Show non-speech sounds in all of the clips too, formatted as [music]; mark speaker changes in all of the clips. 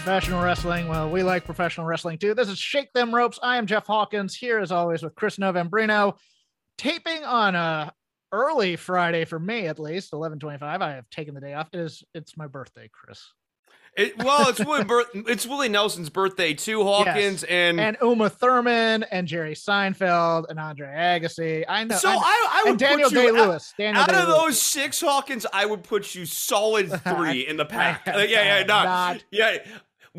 Speaker 1: Professional wrestling? Well, we like professional wrestling too. This is Shake Them Ropes. I am Jeff Hawkins here as always with Chris Novembrino, taping on a early Friday for me at least, 11:25. I have taken the day off. It is it's my birthday, Chris.
Speaker 2: It, well, it's Willie, [laughs] it's Willie Nelson's birthday too, Hawkins, and,
Speaker 1: And Uma Thurman and Jerry Seinfeld and Andre Agassi. I know.
Speaker 2: so
Speaker 1: I,
Speaker 2: I, I would
Speaker 1: Daniel Day Lewis. Daniel
Speaker 2: out, out of
Speaker 1: Day-Lewis.
Speaker 2: those six Hawkins, I would put you solid [laughs] three in the pack. [laughs] Uh, yeah, yeah, not,
Speaker 1: not.
Speaker 2: yeah.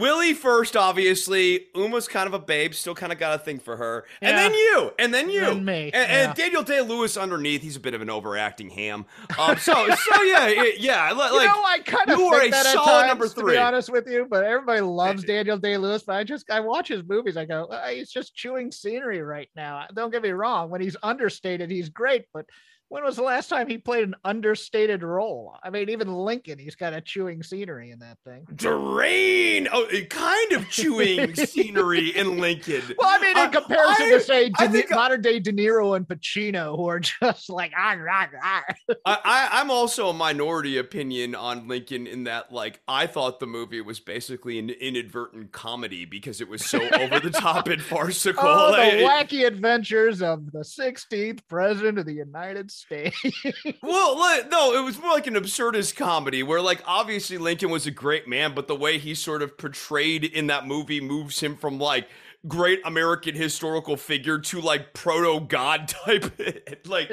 Speaker 2: Willie first, obviously. Uma's kind of a babe, still kind of got a thing for her, and then you, and then you,
Speaker 1: And me,
Speaker 2: and,
Speaker 1: yeah.
Speaker 2: and Daniel Day Lewis underneath. He's a bit of an overacting ham. Um, so, so yeah, [laughs] yeah, yeah, li-
Speaker 1: You know, I kind of
Speaker 2: you are a
Speaker 1: that
Speaker 2: solid
Speaker 1: times,
Speaker 2: number
Speaker 1: to
Speaker 2: three.
Speaker 1: be honest with you. But everybody loves Daniel Day Lewis. But I just I watch his movies. I go, "Uh, he's just chewing scenery right now. Don't get me wrong. When he's understated, he's great. But when was the last time he played an understated role? I mean, even Lincoln, he's got a chewing scenery in that thing.
Speaker 2: Drain. Oh, kind of chewing [laughs] scenery in Lincoln.
Speaker 1: Well, I mean, in comparison
Speaker 2: I-
Speaker 1: to say De-
Speaker 2: think-
Speaker 1: modern day De Niro and Pacino, who are [laughs] just like ah, ah, ah.
Speaker 2: I, I, I'm also a minority opinion on Lincoln in that, like, I thought the movie was basically an inadvertent comedy because it was so over the top and [laughs] farcical.
Speaker 1: Oh,
Speaker 2: Like,
Speaker 1: the wacky adventures of the 16th president of the United States. [laughs]
Speaker 2: well, like, no, it was more like an absurdist comedy where, like, obviously Lincoln was a great man, but the way he's sort of portrayed in that movie moves him from, like, great American historical figure to, like, proto god [laughs] type, [laughs] like,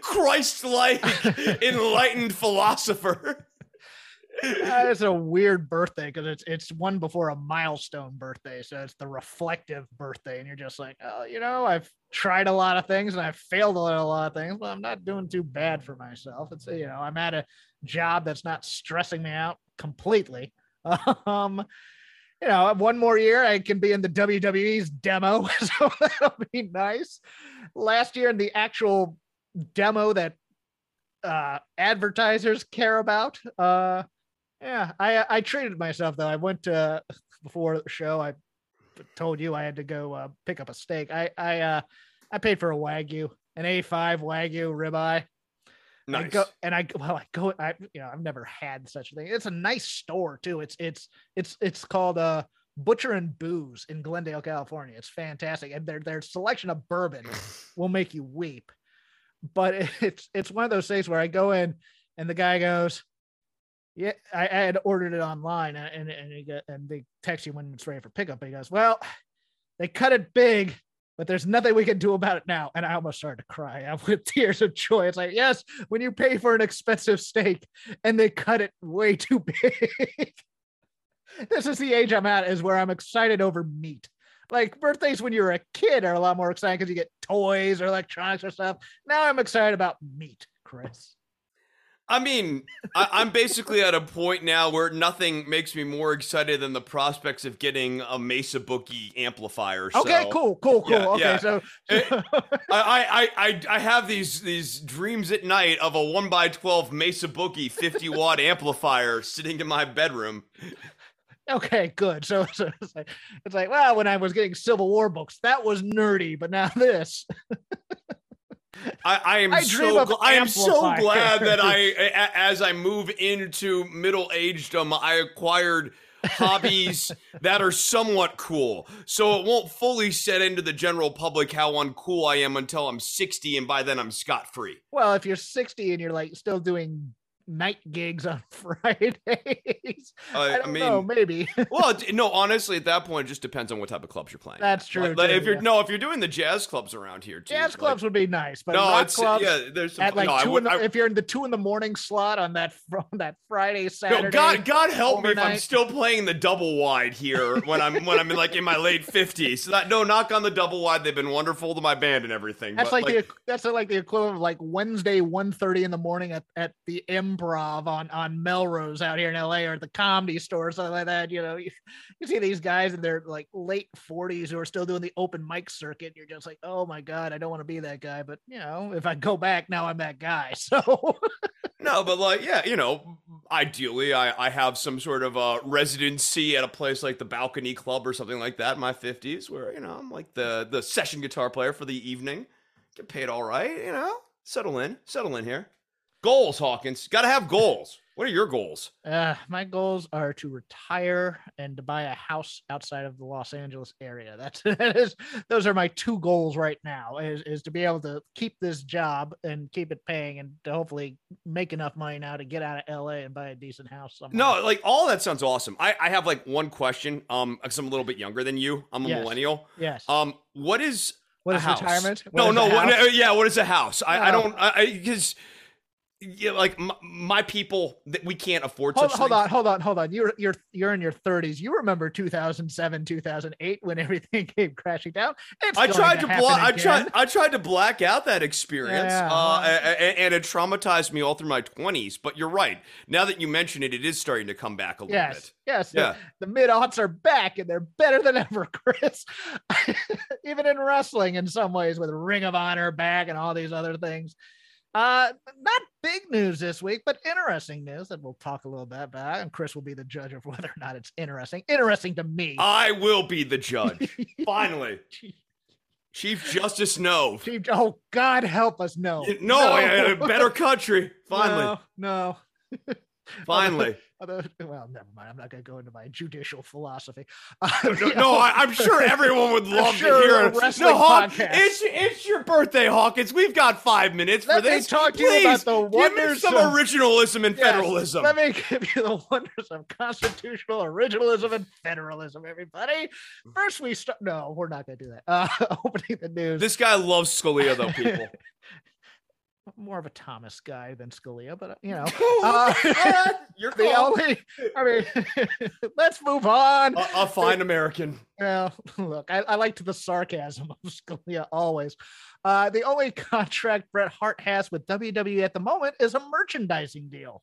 Speaker 2: Christ like enlightened philosopher.
Speaker 1: Uh, [laughs] it's a weird birthday because it's it's one before a milestone birthday, so it's the reflective birthday, and you're just like, oh, you know, I've tried a lot of things and I've failed a lot of things, but I'm not doing too bad for myself. It's you know, I'm at a job that's not stressing me out completely. [laughs] Um, you know, one more year I can be in the WWE's demo, [laughs] so that'll be nice. Last year in the actual demo that uh advertisers care about. Uh yeah, I I treated myself though. I went to [laughs] before the show. I told you I had to go uh, pick up a steak. I I uh I paid for a wagyu, an A5 wagyu ribeye. I
Speaker 2: Nice.
Speaker 1: go and I well I go I you know I've never had such a thing. It's a nice store too. It's it's it's it's called uh Butcher and Booze in Glendale, California. It's fantastic, and their their selection of bourbon [laughs] will make you weep. But [laughs] it's it's one of those things where I go in and the guy goes, "Yeah, I, I had ordered it online, uh, and and he got, and they text you when it's ready for pickup." And he goes, "Well, they cut it big." But there's nothing we can do about it now. And I almost started to cry out [laughs] with tears of joy. It's like, yes, when you pay for an expensive steak and they cut it way too [laughs] big. this is the age I'm at, is where I'm excited over meat. Like birthdays when you're a kid are a lot more exciting because you get toys or electronics or stuff. Now I'm excited about meat, Chris.
Speaker 2: I mean, I, I'm basically at a point now where nothing makes me more excited than the prospects of getting a Mesa Boogie amplifier.
Speaker 1: Okay, cool, cool, cool.
Speaker 2: yeah,
Speaker 1: okay,
Speaker 2: yeah.
Speaker 1: so [laughs]
Speaker 2: I, I, I, I have these these dreams at night of a one x twelve Mesa Boogie 50 watt amplifier sitting in my bedroom.
Speaker 1: okay, good. So, so it's like it's like, well, when I was getting Civil War books, that was nerdy, but now this. [laughs]
Speaker 2: I, I am
Speaker 1: I
Speaker 2: so gl- I am so glad that I, [laughs] a- as I move into middle agedom, I acquired hobbies [laughs] that are somewhat cool. So it won't fully set into the general public how uncool I am until I'm 60, and by then I'm scot free.
Speaker 1: Well, if you're 60 and you're like still doing night gigs on [laughs] Fridays,
Speaker 2: Uh,
Speaker 1: I
Speaker 2: I mean,
Speaker 1: know, maybe. [laughs]
Speaker 2: well, no, honestly, at that point, it just depends on what type of clubs you're playing.
Speaker 1: That's true,
Speaker 2: Like, like,
Speaker 1: too,
Speaker 2: if you're no, if you're doing the jazz clubs around here, too,
Speaker 1: Jazz
Speaker 2: like-
Speaker 1: clubs would be nice, but
Speaker 2: no,
Speaker 1: rock
Speaker 2: it's
Speaker 1: clubs
Speaker 2: yeah. There's some,
Speaker 1: at like
Speaker 2: no,
Speaker 1: two
Speaker 2: would,
Speaker 1: in the,
Speaker 2: I-
Speaker 1: if you're in the two in the morning slot on that [laughs] from that Friday Saturday.
Speaker 2: No, God, God help me if I'm still playing the double wide here when I'm when I'm in like in my late fifties. So that no, knock on the double wide. They've been wonderful to my band and everything.
Speaker 1: That's
Speaker 2: but,
Speaker 1: like, the that's like the equivalent of like Wednesday 1.30 in the morning at, at the M improv on on Melrose out here in LA or the comedy store or something like that. You know, you, you see these guys in their like late 40s who are still doing the open mic circuit. You're just like, oh my God, I don't want to be that guy. But you know, if I go back now, I'm that guy. [laughs] So
Speaker 2: no, but like, yeah, you know, ideally, I, I have some sort of a residency at a place like the Balcony Club or something like that in my fifties, where you know I'm like the the session guitar player for the evening, get paid all right, you know, settle in, settle in here. Goals, Hawkins, got to have goals. What are your goals?
Speaker 1: Uh, my goals are to retire and to buy a house outside of the Los Angeles area. That's [laughs] that is those are my two goals right now. Is is to be able to keep this job and keep it paying, and to hopefully make enough money now to get out of LA and buy a decent house. Somewhere.
Speaker 2: No, like all that sounds awesome. I I have like one question. Um, because I'm a little bit younger than you. I'm a
Speaker 1: Yes.
Speaker 2: millennial.
Speaker 1: Yes.
Speaker 2: Um, what is
Speaker 1: what is
Speaker 2: house?
Speaker 1: retirement? What
Speaker 2: no,
Speaker 1: is
Speaker 2: no, what, yeah. What is a house? I, I
Speaker 1: Oh.
Speaker 2: don't. I because yeah, like my, my people that we can't afford.
Speaker 1: Hold, hold on, hold on, hold on. You're you're you're in your 30s. You remember 2007, 2008 when [laughs] everything came crashing down. It's
Speaker 2: I tried to,
Speaker 1: happen
Speaker 2: block. I tried. I tried to black out that experience,
Speaker 1: Yeah,
Speaker 2: uh,
Speaker 1: well-
Speaker 2: a- a- and it traumatized me all through my twenties. But you're right. Now that you mention it, it is starting to come back a little
Speaker 1: Yes,
Speaker 2: bit.
Speaker 1: yes.
Speaker 2: Yeah.
Speaker 1: The, the mid aughts are back and they're better than [laughs] ever, Chris. [laughs] Even in wrestling, in some ways, with Ring of Honor back and all these other things. Uh, not big news this week, but interesting news that we'll talk a little bit about. And Chris will be the judge of [laughs] whether or not it's interesting. Interesting to me.
Speaker 2: I will be the judge. [laughs] Finally, Chief Justice No.
Speaker 1: Chief- oh, God help us. No.
Speaker 2: No, a- a better country. [laughs] Finally,
Speaker 1: No. no. [laughs]
Speaker 2: finally.
Speaker 1: Although, well, never mind. I'm not going to go into my judicial philosophy. [laughs]
Speaker 2: No, no, no, I, I'm sure everyone would [laughs] love
Speaker 1: sure
Speaker 2: to hear
Speaker 1: a wrestling
Speaker 2: No, Hawk,
Speaker 1: podcast.
Speaker 2: it's it's your birthday, Hawkins. We've got five minutes
Speaker 1: Let
Speaker 2: for this.
Speaker 1: talk to you
Speaker 2: Please,
Speaker 1: about the
Speaker 2: give me some
Speaker 1: of-
Speaker 2: originalism and
Speaker 1: Yes,
Speaker 2: federalism.
Speaker 1: Let me give you the wonders of constitutional originalism and federalism, everybody. First, we start. No, we're not going to do that. Uh, opening the news.
Speaker 2: This guy loves Scalia, though, people.
Speaker 1: More of a Thomas guy than Scalia, but uh, you know, [laughs] Uh,
Speaker 2: You're [laughs]
Speaker 1: the
Speaker 2: cool.
Speaker 1: only. I mean, [laughs] let's move on.
Speaker 2: a, a fine American.
Speaker 1: Well, look, I, I liked the sarcasm of Scalia always. Uh, the only contract Bret Hart has with WWE at the moment is a merchandising deal.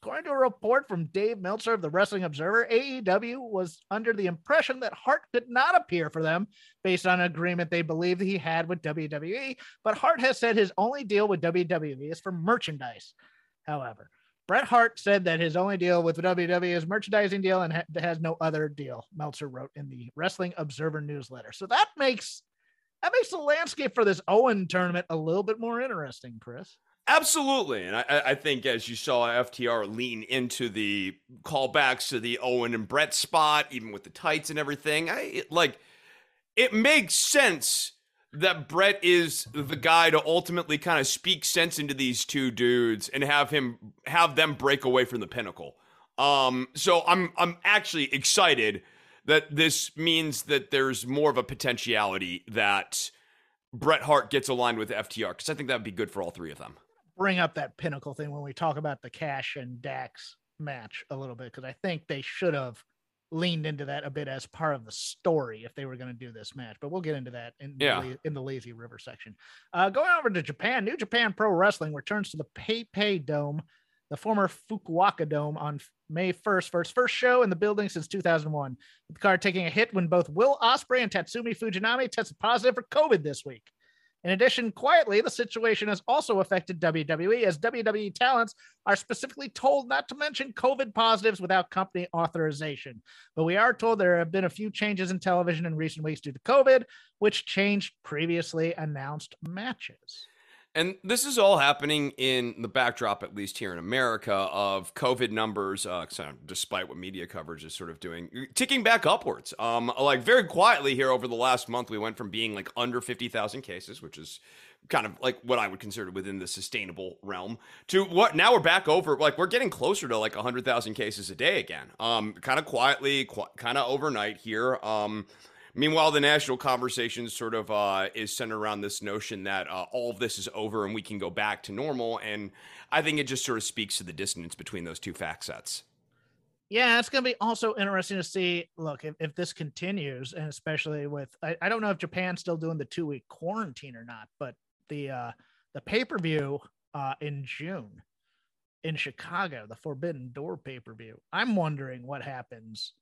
Speaker 1: According to a report from Dave Meltzer of the Wrestling Observer, AEW was under the impression that Hart could not appear for them based on an agreement they believed he had with WWE. But Hart has said his only deal with WWE is for merchandise. However, Bret Hart said that his only deal with WWE is merchandising deal and ha- has no other deal. Meltzer wrote in the Wrestling Observer newsletter. So that makes that makes the landscape for this Owen tournament a little bit more interesting, Chris.
Speaker 2: Absolutely. And I, I think as you saw FTR lean into the callbacks to the Owen and Bret spot, even with the tights and everything, I it, like it makes sense that Bret is the guy to ultimately kind of speak sense into these two dudes and have him have them break away from the pinnacle. Um, so I'm I'm actually excited that this means that there's more of a potentiality that Bret Hart gets aligned with FTR because I think that would be good for all three of them.
Speaker 1: Bring up that pinnacle thing when we talk about the Cash and Dax match a little bit because I think they should have leaned into that a bit as part of the story if they were going to do this match. But we'll get into that in
Speaker 2: Yeah.
Speaker 1: the, in the Lazy River section. Uh, going over to Japan, New Japan Pro Wrestling returns to the PayPay Dome, the former Fukuoka Dome, on May 1st for its first show in the building since 2001. With the card taking a hit when both Will Ospreay and Tatsumi Fujinami tested positive for COVID this week. In addition, quietly, the situation has also affected WWE as WWE talents are specifically told not to mention COVID positives without company authorization. But we are told there have been a few changes in television in recent weeks due to COVID, which changed previously announced matches.
Speaker 2: And this is all happening in the backdrop, at least here in America, of COVID numbers, uh, despite what media coverage is sort of doing, ticking back upwards. Um, like very quietly here over the last month, we went from being like under 50,000 cases, which is kind of like what I would consider within the sustainable realm, to what now we're back over, like we're getting closer to like 100,000 cases a day again. Um, kind of quietly, qu- kind of overnight here. Um, Meanwhile, the national conversation sort of uh, is centered around this notion that uh, all of this is over and we can go back to normal. And I think it just sort of speaks to the dissonance between those two fact sets.
Speaker 1: Yeah, it's going to be also interesting to see. Look, if, if this continues, and especially with, I, I don't know if Japan's still doing the two week quarantine or not, but the uh, the pay per view uh, in June in Chicago, the Forbidden Door pay per view. I'm wondering what happens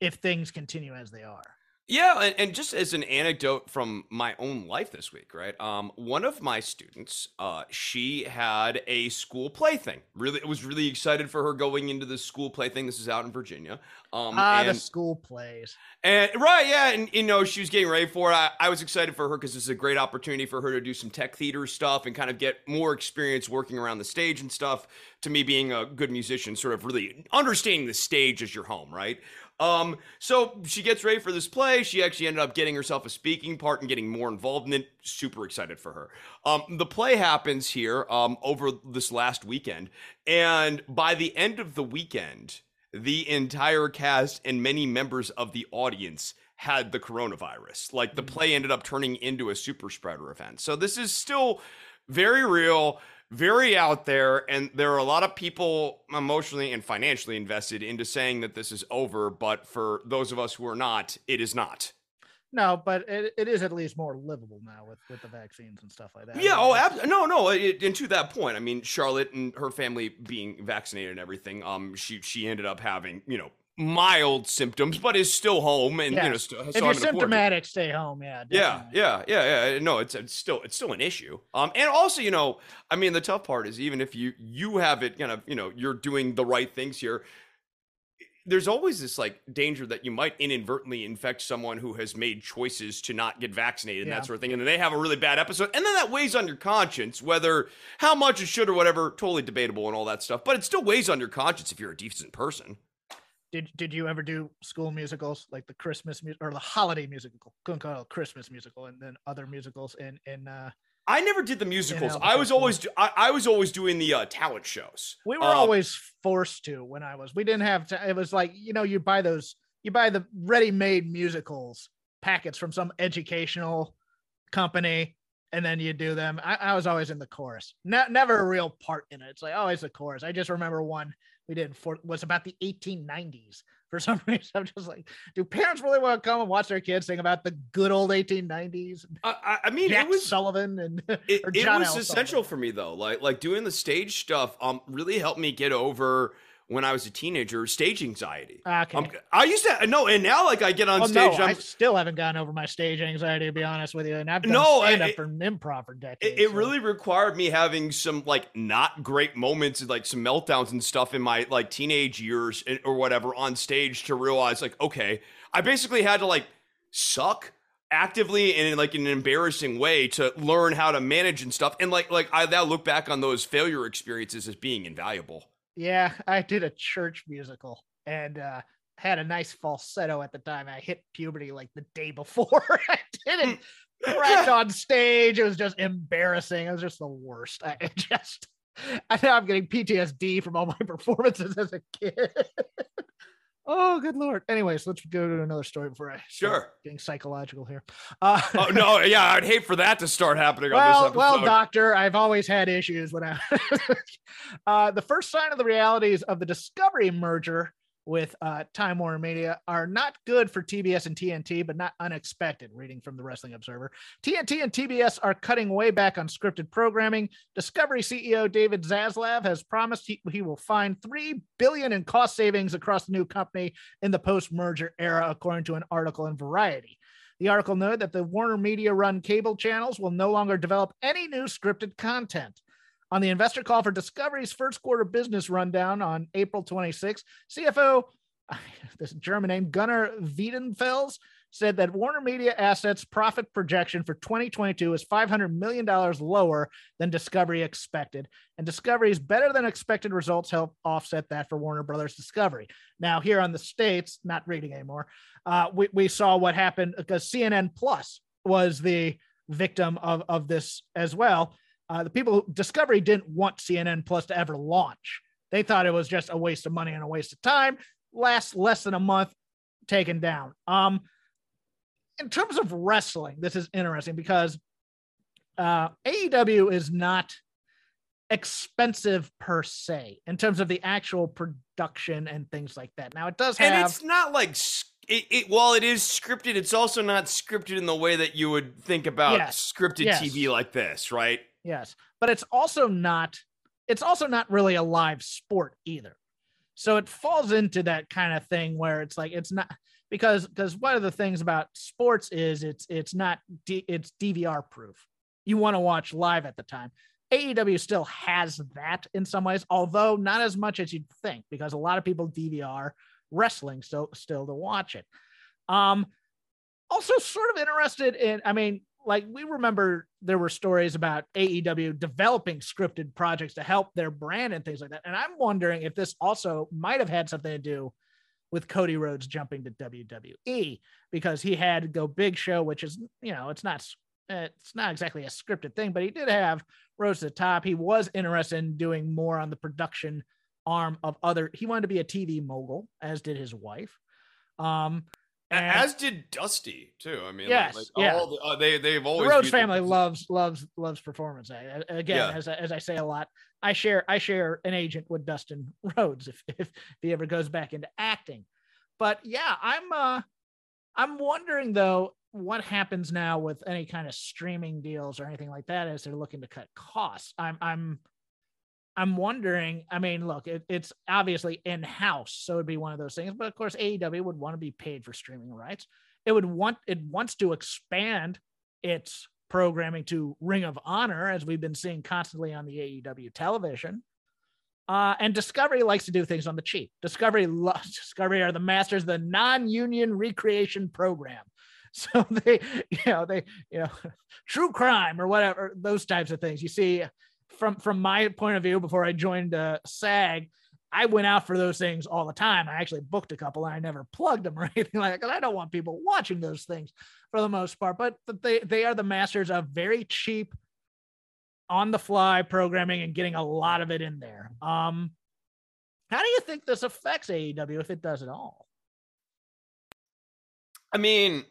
Speaker 1: if things continue as they are.
Speaker 2: Yeah, and, and, just as an anecdote from my own life this week, right? Um, one of my students, uh, she had a school play thing. Really, it was really excited for her going into the school play thing. This is out in Virginia.
Speaker 1: Um, ah, and, the school plays.
Speaker 2: And right, yeah, and you know she was getting ready for it. I, I was excited for her because this is a great opportunity for her to do some tech theater stuff and kind of get more experience working around the stage and stuff. To me, being a good musician, sort of really understanding the stage as your home, right? Um, so she gets ready for this play. She actually ended up getting herself a speaking part and getting more involved in it. Super excited for her. Um, the play happens here um, over this last weekend, and by the end of the weekend, the entire cast and many members of the audience had the coronavirus. Like the mm. play ended up turning into a super spreader event. So this is still very real very out there and there are a lot of people emotionally and financially invested into saying that this is over but for those of us who are not it is not.
Speaker 1: No but it, it is at least more livable now with with the vaccines and stuff like that.
Speaker 2: Yeah oh ab- no no it, and to that point i mean charlotte and her family being vaccinated and everything um she she ended up having you know mild symptoms, but is still home and yes. you know.
Speaker 1: If you're symptomatic, stay home. Yeah.
Speaker 2: Definitely. Yeah. Yeah. Yeah. Yeah. No, it's, it's still it's still an issue. Um, and also, you know, I mean, the tough part is even if you you have it, kind of, you know, you're doing the right things here. There's always this like danger that you might inadvertently infect someone who has made choices to not get vaccinated and yeah. that sort of thing, and then they have a really bad episode, and then that weighs on your conscience. Whether how much it should or whatever, totally debatable and all that stuff, but it still weighs on your conscience if you're a decent person.
Speaker 1: Did did you ever do school musicals like the Christmas mu- or the holiday musical? Couldn't call it Christmas musical, and then other musicals in in. Uh,
Speaker 2: I never did the musicals. I was always I, I, was always doing the uh, talent shows.
Speaker 1: We were um, always forced to when I was. We didn't have to. It was like you know you buy those you buy the ready-made musicals packets from some educational company and then you do them. I, I was always in the chorus, ne- never a real part in it. It's like always the chorus. I just remember one we did for was about the 1890s. For [laughs] some reason, I'm just like, do parents really want to come and watch their kids sing about the good old 1890s?
Speaker 2: I, I mean,
Speaker 1: Jack
Speaker 2: it was
Speaker 1: Sullivan and [laughs]
Speaker 2: it, it was essential Sullivan. for me though. Like like doing the stage stuff um really helped me get over when I was a teenager, stage anxiety.
Speaker 1: Okay. Um,
Speaker 2: I used to no, and now like I get on
Speaker 1: oh,
Speaker 2: stage.
Speaker 1: No, i still haven't gotten over my stage anxiety to be honest with you. And I've done no, stand up for improv for decades.
Speaker 2: It, it so. really required me having some like not great moments and like some meltdowns and stuff in my like teenage years or whatever on stage to realize like okay, I basically had to like suck actively and in like in an embarrassing way to learn how to manage and stuff and like like i now look back on those failure experiences as being invaluable
Speaker 1: yeah, I did a church musical and uh, had a nice falsetto at the time. I hit puberty like the day before [laughs] I did it. Cracked [laughs] on stage. It was just embarrassing. It was just the worst. I just, [laughs] I know I'm getting PTSD from all my performances as a kid. Oh, good lord. Anyways, let's go to another story before I
Speaker 2: sure
Speaker 1: getting psychological here.
Speaker 2: Uh, [laughs] oh no, yeah, I'd hate for that to start happening
Speaker 1: well, Well, doctor, I've always had issues when I. [laughs] uh, the first sign of the realities of the Discovery merger with uh, Time Warner Media are not good for TBS and TNT, but not unexpected. Reading from the Wrestling Observer, TNT and TBS are cutting way back on scripted programming. Discovery CEO David Zaslav has promised he, he will find three billion in cost savings across the new company in the post-merger era, according to an article in Variety. The article noted that the Warner Media run cable channels will no longer develop any new scripted content. On the investor call for Discovery's first quarter business rundown on April 26, CFO, [laughs] this German name, Gunnar Wiedenfels, said that Warner Media Assets profit projection for 2022 is $500 million lower than Discovery expected. And Discovery's better than expected results help offset that for Warner Brothers Discovery. Now, here on the States, not reading anymore, uh, we, we saw what happened because CNN Plus was the victim of, of this as well. Uh, the people who Discovery didn't want CNN Plus to ever launch. They thought it was just a waste of money and a waste of time. Last less than a month, taken down. Um, in terms of wrestling, this is interesting because uh, AEW is not expensive per se in terms of the actual production and things like that. Now it does have,
Speaker 2: and it's not like it, it, while it is scripted, it's also not scripted in the way that you would think about yes. scripted yes. TV like this, right?
Speaker 1: Yes. But it's also not it's also not really a live sport either. So it falls into that kind of thing where it's like it's not because because one of the things about sports is it's it's not D, it's DVR proof. You want to watch live at the time. AEW still has that in some ways, although not as much as you'd think, because a lot of people DVR wrestling still still to watch it. Um, also sort of interested in, I mean, like we remember there were stories about AEW developing scripted projects to help their brand and things like that. And I'm wondering if this also might have had something to do with Cody Rhodes jumping to WWE because he had go big show, which is, you know, it's not it's not exactly a scripted thing, but he did have Rhodes to the top. He was interested in doing more on the production arm of other. He wanted to be a TV mogul, as did his wife. Um,
Speaker 2: As did Dusty too. I mean,
Speaker 1: yes,
Speaker 2: like,
Speaker 1: yeah.
Speaker 2: The, uh, they they've always
Speaker 1: the Rhodes family loves loves loves performance. Again, yeah. as as I say a lot, I share I share an agent with Dustin [laughs] Rhodes if if, if he ever goes back into acting. But yeah, I'm uh I'm wondering though what happens now with any kind of streaming deals or anything like that as they're looking to cut costs. I'm I'm I'm wondering. I mean, look, it, it's obviously in house, so it'd be one of those things. But of course, AEW would want to be paid for streaming rights. It would want it wants to expand its programming to Ring of Honor, as we've been seeing constantly on the AEW television. Uh, and Discovery likes to do things on the cheap. Discovery, [laughs] Discovery are the masters of the non-union recreation program. [laughs] So they, you know, they, you know, [laughs] true crime or whatever, those types of things. You see, from from my point of view, before I joined uh, SAG, I went out for those things all the time. I actually booked a couple and I never plugged them or [laughs] anything like that because I don't want people watching those things for the most part. But they they are the masters of very cheap, on the fly programming and getting a lot of it in there. Um, how do you think this affects AEW if it does at all?
Speaker 2: I mean,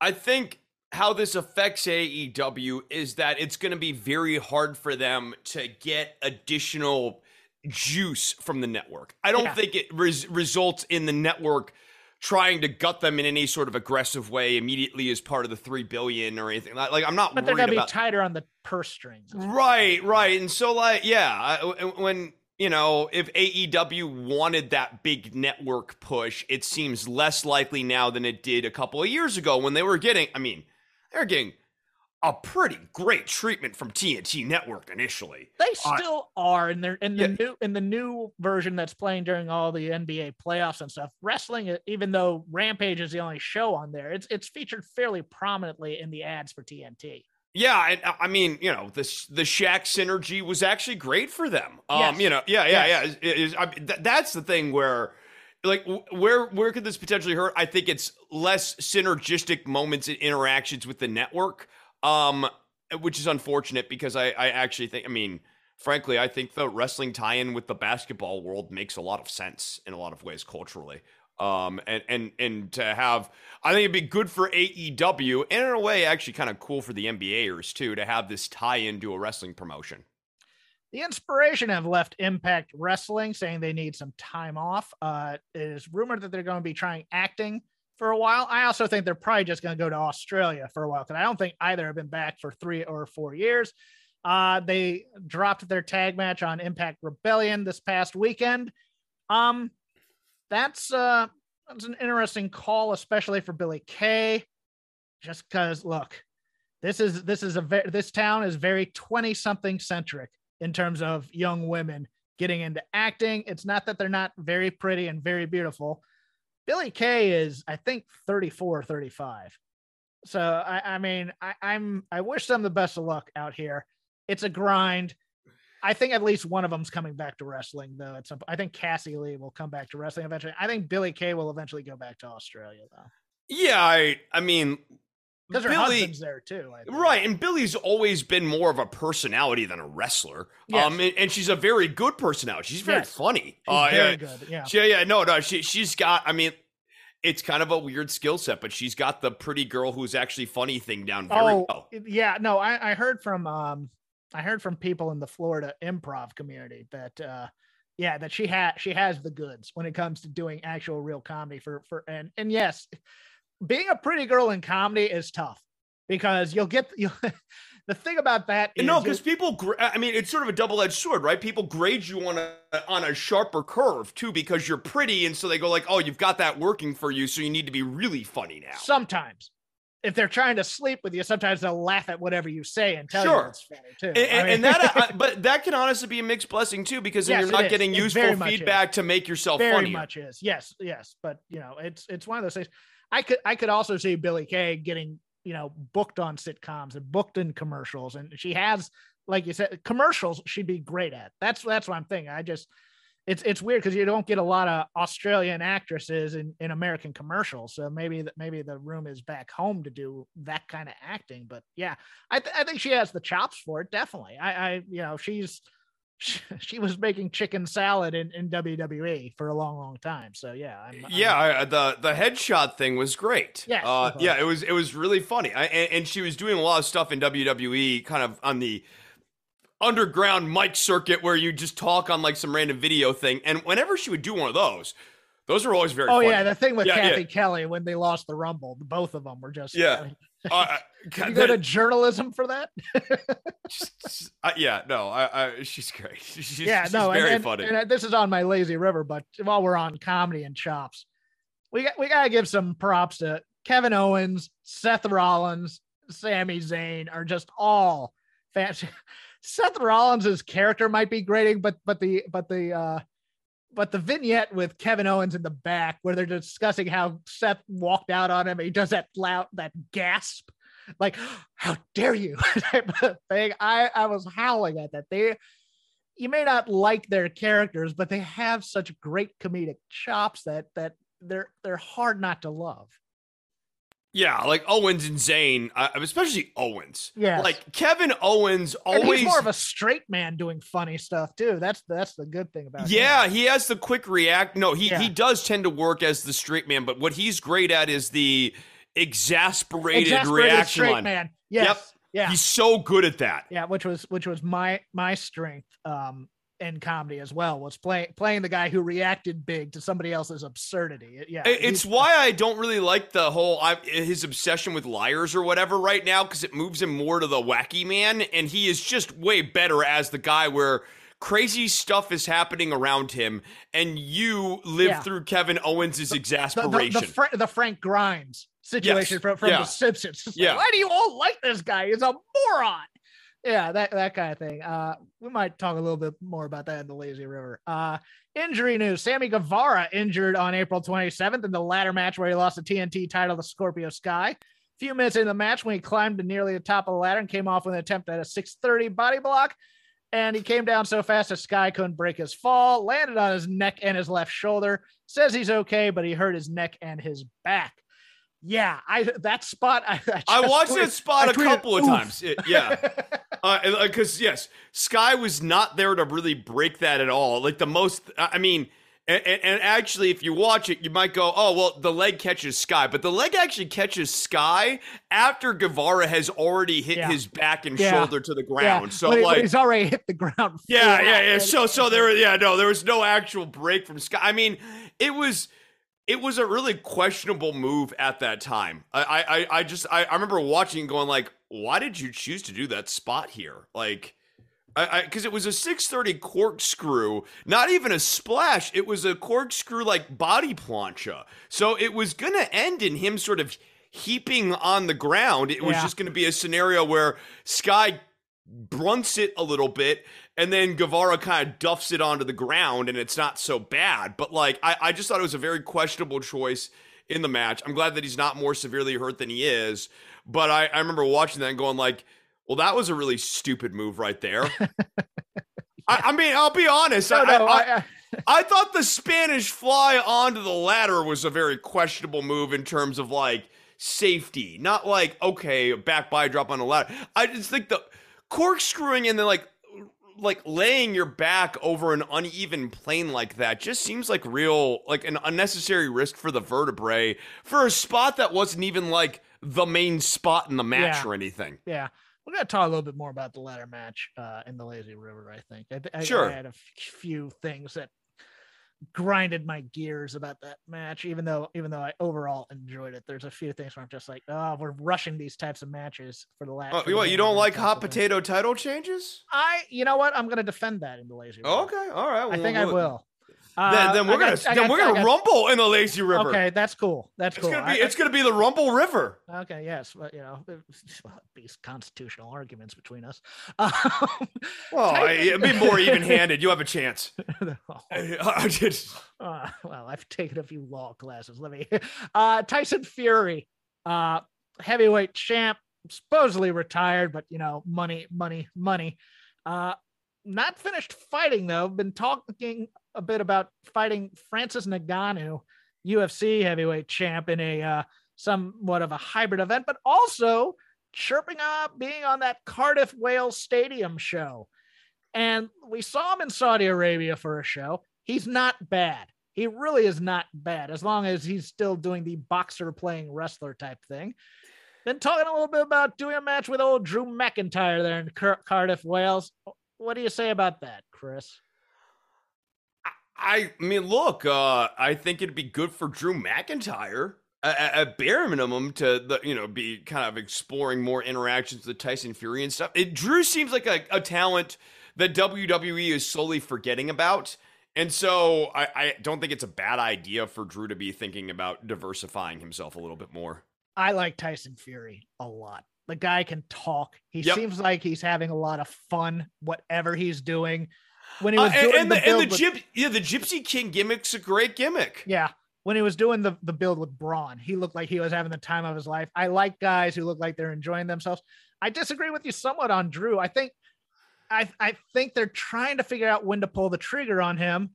Speaker 2: I think how this affects AEW is that it's going to be very hard for them to get additional juice from the network. I don't yeah. think it res- results in the network trying to gut them in any sort of aggressive way immediately as part of the three billion or anything like. I'm not.
Speaker 1: But they're
Speaker 2: gonna
Speaker 1: be tighter on the purse strings.
Speaker 2: Right, right, and so like yeah, when you know, if AEW wanted that big network push, it seems less likely now than it did a couple of years ago when they were getting, I mean, they're getting a pretty great treatment from TNT Network initially.
Speaker 1: They uh, still uh, are, and they're in the yeah. new in the new version that's playing during all the NBA playoffs and stuff. Wrestling, even though Rampage is the only show on there, it's it's featured fairly prominently in the ads for TNT.
Speaker 2: Yeah, I, I mean, you know, the the Shaq synergy was actually great for them. Um, yes. you know, yeah, yeah, yes. yeah. It, it, I th- that's the thing where, like, where where could this potentially hurt? I think it's less synergistic moments and interactions with the network, um, which is unfortunate because I I actually think, I mean, frankly, I think the wrestling tie-in with the basketball world makes a lot of sense in a lot of ways culturally. Um, and and and to have, I think it'd be good for AEW, and in a way, actually kind of cool for the NBAers too, to have this tie into a wrestling promotion.
Speaker 1: The inspiration have left Impact Wrestling, saying they need some time off. Uh, it is rumored that they're going to be trying acting for a while. I also think they're probably just going to go to Australia for a while because I don't think either have been back for three or four years. Uh, they dropped their tag match on Impact Rebellion this past weekend. Um, that's uh that's an interesting call, especially for Billie Kay. Just because, look, this is this is a ve- this town is very 20 something centric in terms of young women getting into acting. It's not that they're not very pretty and very beautiful. Billie Kay is, I think, 34 35. So I, I mean, I, I'm I wish them the best of luck out here. It's a grind. I think at least one of them's coming back to wrestling though. At some, I think Cassie Lee will come back to wrestling eventually. I think Billie Kay will eventually go back to Australia though.
Speaker 2: Yeah, I, I mean,
Speaker 1: because her Billie, husband's there too,
Speaker 2: right? And Billie's always been more of a personality than a wrestler. Yes. Um, and, and she's a very good personality. She's very yes. funny.
Speaker 1: She's uh, very yeah, good. Yeah,
Speaker 2: yeah, yeah. No, no, she she's got. I mean, it's kind of a weird skill set, but she's got the pretty girl who's actually funny thing down very oh, well.
Speaker 1: Yeah, no, I, I heard from um I heard from people in the Florida improv community that uh yeah, that she had she has the goods when it comes to doing actual real comedy for for and and yes, being a pretty girl in comedy is tough because you'll get you [laughs] the thing about that is
Speaker 2: no, because people. I mean, it's sort of a double-edged sword, right? People grade you on a on a sharper curve too because you're pretty, and so they go like, "Oh, you've got that working for you, so you need to be really funny now."
Speaker 1: sometimes if they're trying to sleep with you, sometimes they'll laugh at whatever you say and tell you it's funny too.
Speaker 2: And,
Speaker 1: I mean-
Speaker 2: and that, [laughs] I, but that can honestly be a mixed blessing too, because then
Speaker 1: Yes,
Speaker 2: you're not getting
Speaker 1: It
Speaker 2: useful
Speaker 1: much is.
Speaker 2: feedback to make yourself funny.
Speaker 1: very
Speaker 2: funnier.
Speaker 1: much is yes yes but you know it's it's one of those things i could i could also see billie kay getting you know booked on sitcoms and booked in commercials. And she has like you said commercials she'd be great at. That's that's what i'm thinking. I just it's it's weird because you don't get a lot of australian actresses in in american commercials. So maybe maybe the room is back home to do that kind of acting. But yeah i, th- I think she has the chops for it definitely. I i you know she's [laughs] she was making chicken salad in, in WWE for a long, long time. So yeah, I'm, I'm-
Speaker 2: Yeah, I, the the headshot thing was great.
Speaker 1: Yes,
Speaker 2: uh, yeah, it was it was really funny. I, and, and she was doing a lot of stuff in WWE, kind of on the underground mic circuit where you just talk on like some random video thing. And whenever she would do one of those, those are always very.
Speaker 1: Oh
Speaker 2: funny.
Speaker 1: yeah, the thing with
Speaker 2: Yeah, yeah.
Speaker 1: Cathy Kelley when they lost the Rumble, both of them were just
Speaker 2: Yeah. Uh,
Speaker 1: Did you
Speaker 2: that-
Speaker 1: go to journalism for that? [laughs]
Speaker 2: just- uh, yeah, no, I, I, she's great. [laughs] She's,
Speaker 1: yeah,
Speaker 2: she's
Speaker 1: no,
Speaker 2: very
Speaker 1: and,
Speaker 2: funny.
Speaker 1: And, uh, this is on my lazy river, but while we're on comedy and chops, we got we gotta give some props to Kevin Owens, Seth Rollins, Sami Zayn are just all fancy. [laughs] Seth Rollins' character might be grating, but but the but the uh but the vignette with Kevin Owens in the back where they're discussing how Seth walked out on him, he does that loud that gasp, like "How dare you!" [laughs] type of thing. I I was howling at that. They you may not like their characters, but they have such great comedic chops that that they're they're hard not to love.
Speaker 2: Yeah, like Owens and Zayn, uh, especially Owens.
Speaker 1: Yeah,
Speaker 2: Like Kevin Owens
Speaker 1: And
Speaker 2: always
Speaker 1: he's more of a straight man doing funny stuff too. That's that's the good thing about him.
Speaker 2: Yeah, he has the quick react. No, he
Speaker 1: Yeah.
Speaker 2: he does tend to work as the straight man, but what he's great at is the exasperated,
Speaker 1: Exasperated
Speaker 2: reaction
Speaker 1: straight
Speaker 2: line.
Speaker 1: man. Yes.
Speaker 2: Yep.
Speaker 1: Yeah.
Speaker 2: He's so good at that.
Speaker 1: yeah which was which was my my strength um in comedy as well was playing playing the guy who reacted big to somebody else's absurdity yeah
Speaker 2: It's why I don't really like the whole I, his obsession with liars or whatever right now because it moves him more to the wacky man, and he is just way better as the guy where crazy stuff is happening around him, and you live
Speaker 1: Yeah.
Speaker 2: through Kevin Owens'
Speaker 1: the, the,
Speaker 2: exasperation.
Speaker 1: the, Fra- the Frank Grimes situation
Speaker 2: Yes.
Speaker 1: from, from
Speaker 2: Yeah.
Speaker 1: The Simpsons. Like,
Speaker 2: Yeah.
Speaker 1: Why do you all like this guy? He's a moron. Yeah, that, that kind of thing. Uh, we might talk a little bit more about that in the Lazy River. Uh, injury news: Sammy Guevara injured on April 27th in the ladder match where he lost the TNT title to Scorpio Sky. A few minutes into the match, when he climbed to nearly the top of the ladder and came off with an attempt at a 630 body block, and he came down so fast that Sky couldn't break his fall, landed on his neck and his left shoulder. Says he's okay, but he hurt his neck and his back. Yeah, I that spot. I, I,
Speaker 2: I watched
Speaker 1: tweeted-
Speaker 2: that spot
Speaker 1: I
Speaker 2: a
Speaker 1: tweeted,
Speaker 2: couple of
Speaker 1: "Oof."
Speaker 2: times. It- yeah. [laughs] Uh, because yes, Sky was not there to really break that at all. Like the most, I mean, and, and, actually, if you watch it, you might go, "Oh, well, the leg catches Sky," but the leg actually catches Sky after Guevara has already hit
Speaker 1: Yeah.
Speaker 2: his back and
Speaker 1: Yeah.
Speaker 2: shoulder to the ground.
Speaker 1: Yeah,
Speaker 2: so
Speaker 1: when
Speaker 2: like.
Speaker 1: he's already hit the ground.
Speaker 2: Yeah, yeah, yeah. So, so there, yeah, no, there was no actual break from Sky. I mean, it was, it was a really questionable move at that time. I, I, I- just, I, I remember watching, and going like, why did you choose to do that spot here? Like, I, because it was a 630 corkscrew, not even a splash. It was a corkscrew like body plancha. So it was gonna end in him sort of heaping on the ground. It was
Speaker 1: Yeah.
Speaker 2: just gonna be a scenario where Sky brunts it a little bit and then Guevara kind of duffs it onto the ground and it's not so bad. But like I, I just thought it was a very questionable choice in the match. I'm glad that he's not more severely hurt than he is. But I, I remember watching that and going like, well, that was a really stupid move right there. [laughs] I, I mean, I'll be honest.
Speaker 1: No,
Speaker 2: I,
Speaker 1: no,
Speaker 2: I,
Speaker 1: I, I,
Speaker 2: I thought the Spanish fly onto the ladder was a very questionable move in terms of like safety. Not like, okay, back by drop on the ladder. I just think the corkscrewing and then like like laying your back over an uneven plane like that just seems like real like an unnecessary risk for the vertebrae for a spot that wasn't even like the main spot in the match
Speaker 1: Yeah.
Speaker 2: or anything.
Speaker 1: yeah, we're gonna talk a little bit more about the ladder match uh, in the Lazy River. I think. I, I,
Speaker 2: Sure.
Speaker 1: I had a f- few things that grinded my gears about that match. Even though even though I overall enjoyed it, there's a few things where I'm just like, oh, we're rushing these types of matches for the last.
Speaker 2: Oh, you what? You don't like hot potato title changes?
Speaker 1: I, you know what? I'm gonna defend that in the lazy. River.
Speaker 2: Okay, all right.
Speaker 1: I
Speaker 2: well,
Speaker 1: think I will.
Speaker 2: Then,
Speaker 1: Uh,
Speaker 2: then we're
Speaker 1: I
Speaker 2: gonna then
Speaker 1: got-
Speaker 2: we're gonna
Speaker 1: got-
Speaker 2: rumble in the lazy river.
Speaker 1: Okay, that's cool. That's
Speaker 2: It's
Speaker 1: cool.
Speaker 2: gonna be
Speaker 1: I-
Speaker 2: it's gonna be the Rumble River.
Speaker 1: Okay, yes, but you know, [laughs] these constitutional arguments between us. [laughs] Um,
Speaker 2: Well, I, be more even-handed. You have a chance. [laughs] I did-
Speaker 1: Uh, well, I've taken a few law classes. Let me. Uh, Tyson Fury, uh, heavyweight champ, supposedly retired, but you know, money, money, money. Uh, not finished fighting though. Been talking a bit about fighting Francis Ngannou, UFC heavyweight champ, in a uh, somewhat of a hybrid event, but also chirping up being on that Cardiff Wales Stadium show. And we saw him in Saudi Arabia for a show. He's not bad. He really is not bad as long as he's still doing the boxer playing wrestler type thing. Been talking a little bit about doing a match with old Drew McIntyre there in Car- Cardiff, Wales. What do you say about that, Chris?
Speaker 2: I mean, look, uh, I think it'd be good for Drew McIntyre at, at bare minimum to the, you know be kind of exploring more interactions with Tyson Fury and stuff. It, Drew seems like a, a talent that WWE is slowly forgetting about. And so I, I don't think it's a bad idea for Drew to be thinking about diversifying himself a little bit more.
Speaker 1: I like Tyson Fury a lot. The guy can talk. He
Speaker 2: Yep.
Speaker 1: seems like he's having a lot of fun, whatever he's doing. When he
Speaker 2: Uh,
Speaker 1: was
Speaker 2: and,
Speaker 1: doing
Speaker 2: and
Speaker 1: the,
Speaker 2: the, and the
Speaker 1: with-
Speaker 2: gyp, yeah, the Gypsy King gimmick's a great gimmick.
Speaker 1: Yeah. When he was doing the, the build with Braun, he looked like he was having the time of his life. I like guys who look like they're enjoying themselves. I disagree with you somewhat on Drew. I think I I think they're trying to figure out when to pull the trigger on him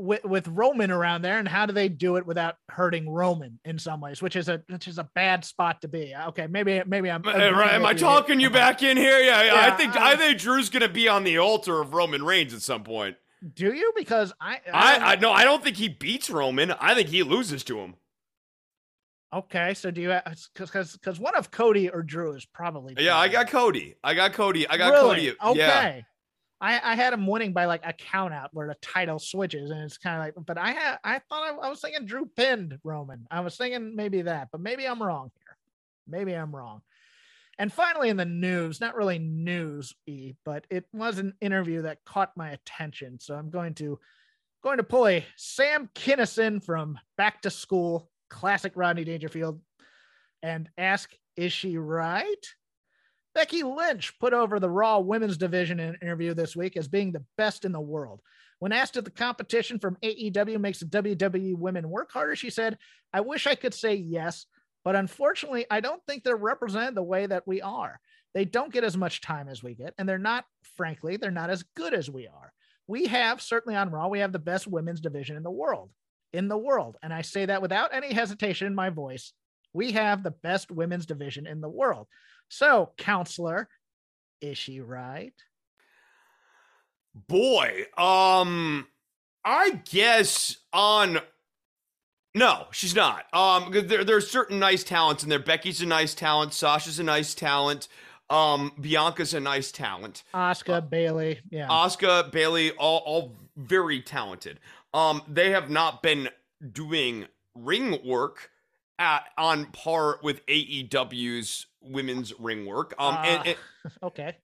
Speaker 1: with with Roman around there and how do they do it without hurting Roman in some ways, which is a which is a bad spot to be. Okay, maybe maybe I'm
Speaker 2: Uh,
Speaker 1: agreeing
Speaker 2: right, am I talking you back in here? Yeah, yeah, I think
Speaker 1: I-
Speaker 2: I think Drew's gonna be on the altar of Roman Reigns at some point.
Speaker 1: Do you? Because I
Speaker 2: I, I um, no, I don't think he beats Roman. I think he loses to him.
Speaker 1: okay. So do you? Uh, because because because one of Cody or Drew is probably
Speaker 2: Yeah, I got Cody. I got Cody. I got
Speaker 1: Really?
Speaker 2: Cody.
Speaker 1: Okay.
Speaker 2: Yeah.
Speaker 1: I, I had him winning by like a count out where the title switches, and it's kind of like, but I had I thought I, I was thinking Drew pinned Roman. I was thinking maybe that, but maybe I'm wrong here. Maybe I'm wrong. And finally, in the news, not really news, E, but it was an interview that caught my attention. So I'm going to going to pull a Sam Kinison from Back to School, classic Rodney Dangerfield, and ask, is she right? Becky Lynch put over the Raw women's division in an interview this week as being the best in the world. When asked if the competition from AEW makes the WWE women work harder, she said, I wish I could say yes, but unfortunately, I don't think they're represented the way that we are. They don't get as much time as we get, and they're not, frankly, they're not as good as we are. We have, certainly on Raw, we have the best women's division in the world. In the world. And I say that without any hesitation in my voice. We have the best women's division in the world. So, counselor, is she right?
Speaker 2: Boy, um, I guess on. No, she's not. Um there there's certain nice talents in there. Becky's a nice talent. Sasha's a nice talent. Um, Bianca's a nice talent.
Speaker 1: Oscar Bailey, yeah.
Speaker 2: Oscar Bailey, all all very talented. Um, they have not been doing ring work at on par with AEW's women's ring work. Um,
Speaker 1: Uh,
Speaker 2: and- [laughs]
Speaker 1: okay.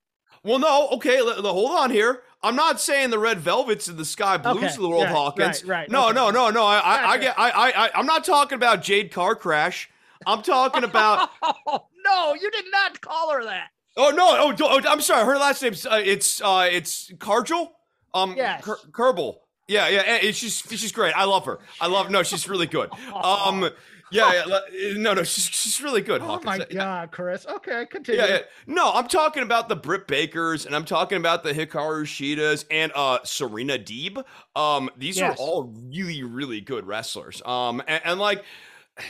Speaker 2: well, no, okay, l- l- hold on here. I'm not saying the Red Velvets and the Sky Blues
Speaker 1: Okay,
Speaker 2: of the world,
Speaker 1: right,
Speaker 2: Hawkins.
Speaker 1: right, right,
Speaker 2: No,
Speaker 1: okay.
Speaker 2: no, no, no. I, I, I [laughs] get. I, I, I, I'm not talking about Jade Car Crash. I'm talking [laughs] about.
Speaker 1: Oh, no, you did not call her that.
Speaker 2: oh no! Oh, oh, I'm sorry. Her last name's uh, it's uh, it's Cargill. Um,
Speaker 1: Yes.
Speaker 2: Ker- Kerbal. Yeah, yeah. and She's she's great. I love her. I love. No, she's really good. Um, yeah, yeah. No, no, she's she's really good.
Speaker 1: Oh
Speaker 2: Hawkins.
Speaker 1: my
Speaker 2: Uh,
Speaker 1: God, Chris. Okay, continue.
Speaker 2: Yeah, yeah. No, I'm talking about the Britt Bakers and I'm talking about the Hikaru Shidas and uh Serena Deeb. Um, these
Speaker 1: Yes.
Speaker 2: are all really, really good wrestlers. Um, and, and like [sighs]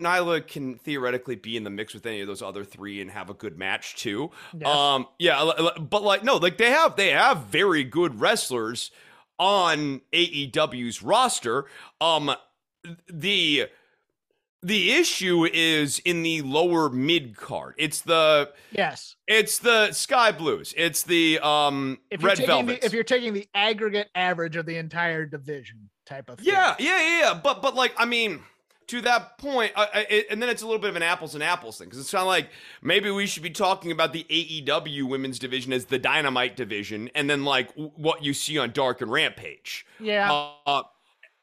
Speaker 2: Nyla can theoretically be in the mix with any of those other three and have a good match too.
Speaker 1: Yes.
Speaker 2: Um, yeah, but like no, like they have they have very good wrestlers on AEW's roster. Um, the The issue is in the lower mid card. It's the
Speaker 1: yes.
Speaker 2: It's the Sky Blues. It's the um
Speaker 1: if you're
Speaker 2: Red
Speaker 1: taking
Speaker 2: Velvet.
Speaker 1: If you're taking the aggregate average of the entire division type of
Speaker 2: yeah,
Speaker 1: thing.
Speaker 2: yeah, yeah, yeah. But but like I mean, to that point, I, it, and then it's a little bit of an apples and apples thing because it's kind of like maybe we should be talking about the AEW women's division as the Dynamite division, and then like w- what you see on Dark and Rampage.
Speaker 1: Yeah.
Speaker 2: Uh,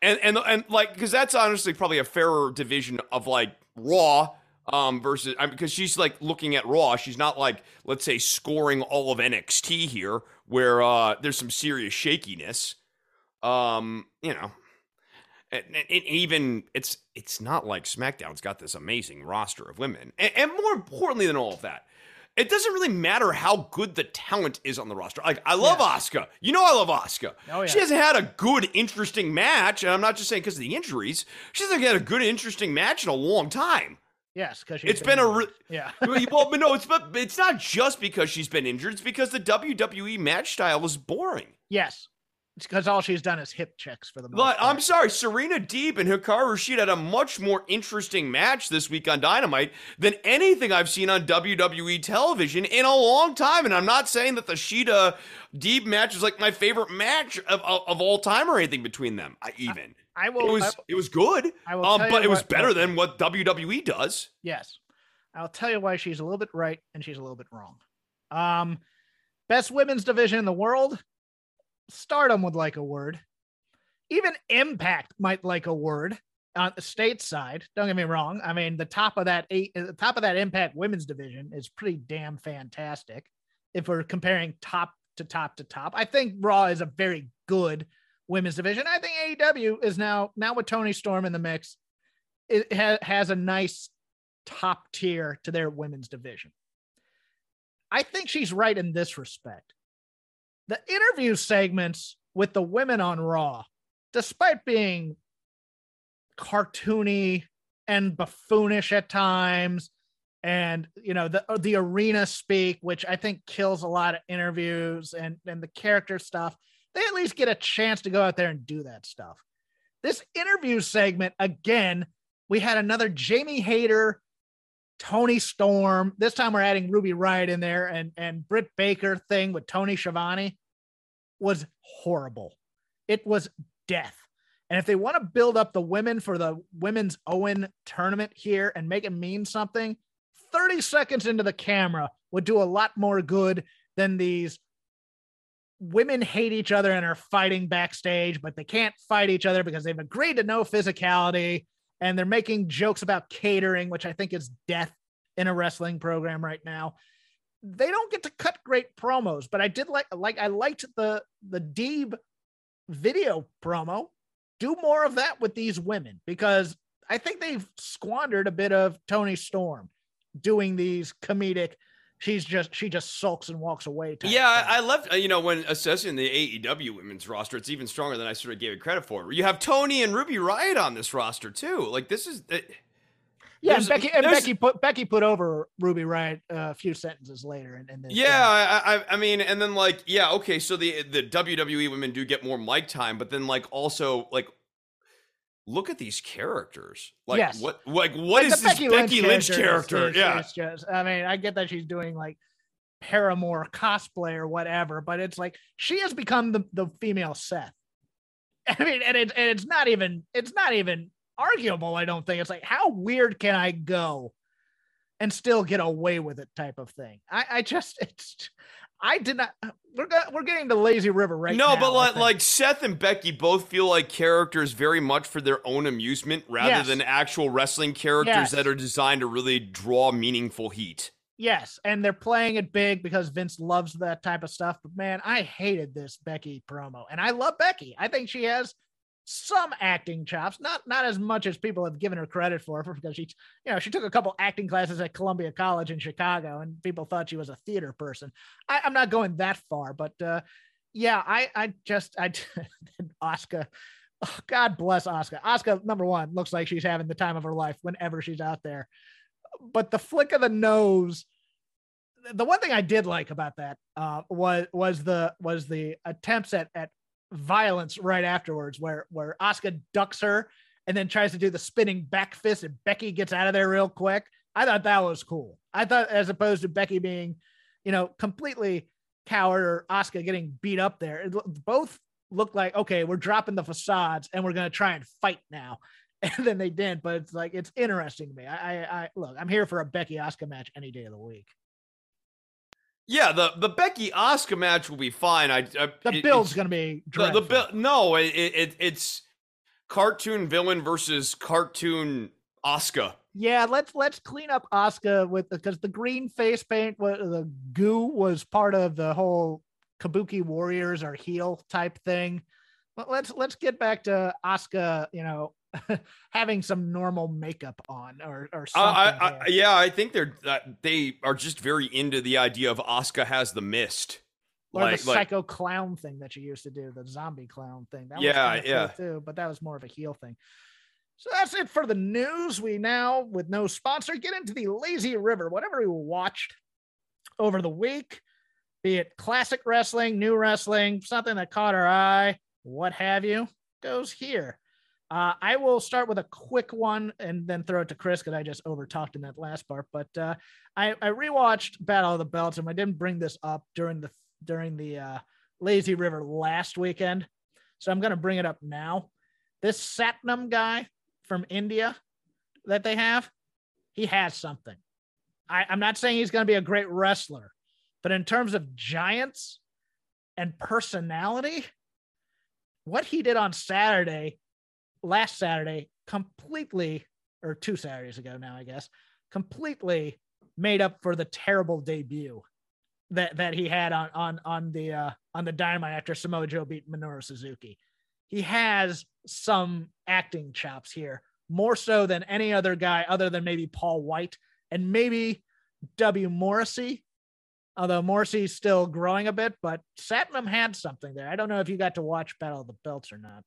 Speaker 2: and and and like because that's honestly probably a fairer division of like Raw um versus because she's like looking at Raw. She's not like let's say scoring all of NXT here, where uh there's some serious shakiness. Um, you know, and, and- and even it's it's not like SmackDown's got this amazing roster of women, and, and more importantly than all of that. It doesn't really matter how good the talent is on the roster. Like I love Asuka, you know I love Asuka.
Speaker 1: Oh, yeah.
Speaker 2: She hasn't had a good, interesting match, and I'm not just saying because of the injuries. She hasn't had a good, interesting match in a long time.
Speaker 1: yes, because
Speaker 2: It's been a re-
Speaker 1: yeah. [laughs]
Speaker 2: well, but no, it's but it's not just because she's been injured. It's because the WWE match style is boring.
Speaker 1: yes, because all she's done is hip checks for the most
Speaker 2: But
Speaker 1: part.
Speaker 2: I'm sorry, Serena Deeb and Hikaru Shida had a much more interesting match this week on Dynamite than anything I've seen on WWE television in a long time. And I'm not saying that the Shida Deeb match is like my favorite match of, of, of all time or anything between them. I, even
Speaker 1: I
Speaker 2: it
Speaker 1: will.
Speaker 2: was
Speaker 1: I,
Speaker 2: it was good,
Speaker 1: I will
Speaker 2: um, but it was
Speaker 1: what-
Speaker 2: better than what WWE does.
Speaker 1: yes, I'll tell you why she's a little bit right and she's a little bit wrong. Um, best women's division in the world. Stardom would like a word. Even Impact might like a word on the stateside. Don't get me wrong. I mean, the top of that eight, the top of that Impact women's division is pretty damn fantastic. If we're comparing top to top to top, I think Raw is a very good women's division. I think AEW is now now with Toni Storm in the mix, it ha- has a nice top tier to their women's division. I think she's right in this respect. The interview segments with the women on Raw, despite being cartoony and buffoonish at times, and you know the the arena speak, which I think kills a lot of interviews and and the character stuff, they at least get a chance to go out there and do that stuff. This interview segment again, we had another Jamie Hayter Toni Storm. This time we're adding Ruby Riot in there and and Britt Baker thing with Tony Schiavone was horrible. It was death. And if they want to build up the women for the women's Owen tournament here and make it mean something, 30 seconds into the camera would do a lot more good than these women hate each other and are fighting backstage, but they can't fight each other because they've agreed to no physicality and they're making jokes about catering, which I think is death in a wrestling program right now. They don't get to cut great promos, but I did like like I liked the the Deeb video promo. Do more of that with these women because I think they've squandered a bit of Toni Storm doing these comedic. She's just she just sulks and walks away.
Speaker 2: Yeah. I, I left. uh, You know, when assessing the AEW women's roster, it's even stronger than I sort of gave it credit for. You have Toni and Ruby Riot on this roster too. Like this is. It,
Speaker 1: Yeah, and Becky and Becky put Becky put over Ruby Riot uh, a few sentences later, and, and then
Speaker 2: Yeah, I, I, I mean, and then like, yeah, okay, so the the WWE women do get more mic time, but then like also like, look at these characters. Like,
Speaker 1: Yes.
Speaker 2: what, like, what
Speaker 1: Like,
Speaker 2: is this Becky Lynch,
Speaker 1: is-
Speaker 2: character?
Speaker 1: is-
Speaker 2: yeah,
Speaker 1: is just, I mean, I get that she's doing like Paramore cosplay or whatever, but it's like she has become the the female Seth. [laughs] I mean, and it's and it's not even it's not even arguable. I don't think it's like how weird can I go and still get away with it type of thing. I I just [laughs] it's I did not. We're we're getting to Lazy River right
Speaker 2: no,
Speaker 1: now.
Speaker 2: No,
Speaker 1: but
Speaker 2: like, like Seth and Becky both feel like characters very much for their own amusement rather
Speaker 1: Yes.
Speaker 2: than actual wrestling characters
Speaker 1: Yes.
Speaker 2: that are designed to really draw meaningful heat.
Speaker 1: Yes, and they're playing it big because Vince loves that type of stuff. But man, I hated this Becky promo, and I love Becky. I think she has some acting chops, not not as much as people have given her credit for, because she, you know, she took a couple acting classes at Columbia College in Chicago, and people thought she was a theater person. I, I'm not going that far, but uh, yeah, I I just I [laughs] Asuka. Oh, God bless Asuka. Asuka, number one, looks like she's having the time of her life whenever she's out there but the flick of the nose the one thing i did like about that uh, was was the was the attempts at at violence right afterwards where where Asuka ducks her and then tries to do the spinning back fist, and Becky gets out of there real quick. I thought that was cool. I thought, as opposed to Becky being, you know, completely coward or Asuka getting beat up there, it, both looked like okay, we're dropping the facades and we're gonna try and fight now. [laughs] And then they didn't, but it's like it's interesting to me. I, I, I look, I'm here for a Becky Asuka match any day of the week.
Speaker 2: Yeah, the the Becky Asuka match will be fine. I, I
Speaker 1: the
Speaker 2: it,
Speaker 1: build's gonna be
Speaker 2: the, the bill. No, it, it it's cartoon villain versus cartoon Asuka.
Speaker 1: Yeah, let's let's clean up Asuka with because the, green face paint, the goo was part of the whole Kabuki Warriors or heel type thing. But let's let's get back to Asuka. You know, [laughs] having some normal makeup on or or something. Uh, I,
Speaker 2: I, yeah, I think they're uh, they are just very into the idea of Asuka has the mist.
Speaker 1: Or like, the psycho like, clown thing that you used to do, the zombie clown thing. That yeah, was yeah, cool too. But that was more of a heel thing. So that's it for the news. We now, with no sponsor, get into the lazy river. Whatever we watched over the week, be it classic wrestling, new wrestling, something that caught our eye, what have you, goes here. Uh, I will start with a quick one and then throw it to Chris because I just over talked in that last part. But uh, I, I rewatched Battle of the Belts and I didn't bring this up during the during the uh, Lazy River last weekend, so I'm going to bring it up now. This Satnam guy from India that they have, he has something. I, I'm not saying he's going to be a great wrestler, but in terms of giants and personality, what he did on Saturday last Saturday completely, or two Saturdays ago now, I guess, completely made up for the terrible debut that that he had on on on the uh, on the Dynamite after Samoa Joe beat Minoru Suzuki. He has some acting chops here, more so than any other guy, other than maybe Paul White and maybe W Morrissey. Although Morrissey's still growing a bit, but Satnam had something there. I don't know if you got to watch Battle of the Belts or not.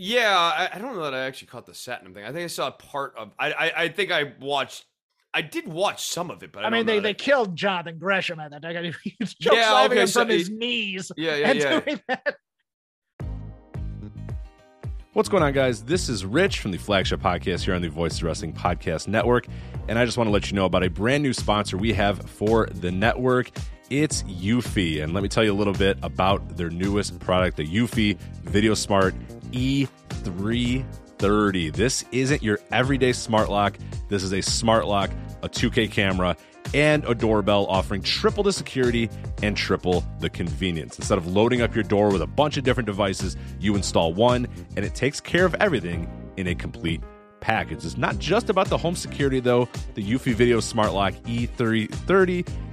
Speaker 2: Yeah, I, I, don't know that I actually caught the Satnam thing. I think I saw part of. I, I, I think I watched. I did watch some of it, but I,
Speaker 1: I mean, they, they killed Jonathan Gresham at that. I [laughs] he was choke yeah, okay, him so from his knees.
Speaker 2: Yeah, yeah, yeah. Doing [laughs] that.
Speaker 3: What's going on, guys? This is Rich from the flagship podcast here on the Voice of Wrestling Podcast Network. And I just want to let you know about a brand new sponsor we have for the network. It's Eufy. And let me tell you a little bit about their newest product, the Eufy Video Smart E330. This isn't your everyday smart lock. This is a smart lock, a 2K camera, and a doorbell offering triple the security and triple the convenience. Instead of loading up your door with a bunch of different devices, you install one and it takes care of everything in a complete package. It's not just about the home security though. The Eufy Video Smart Lock E330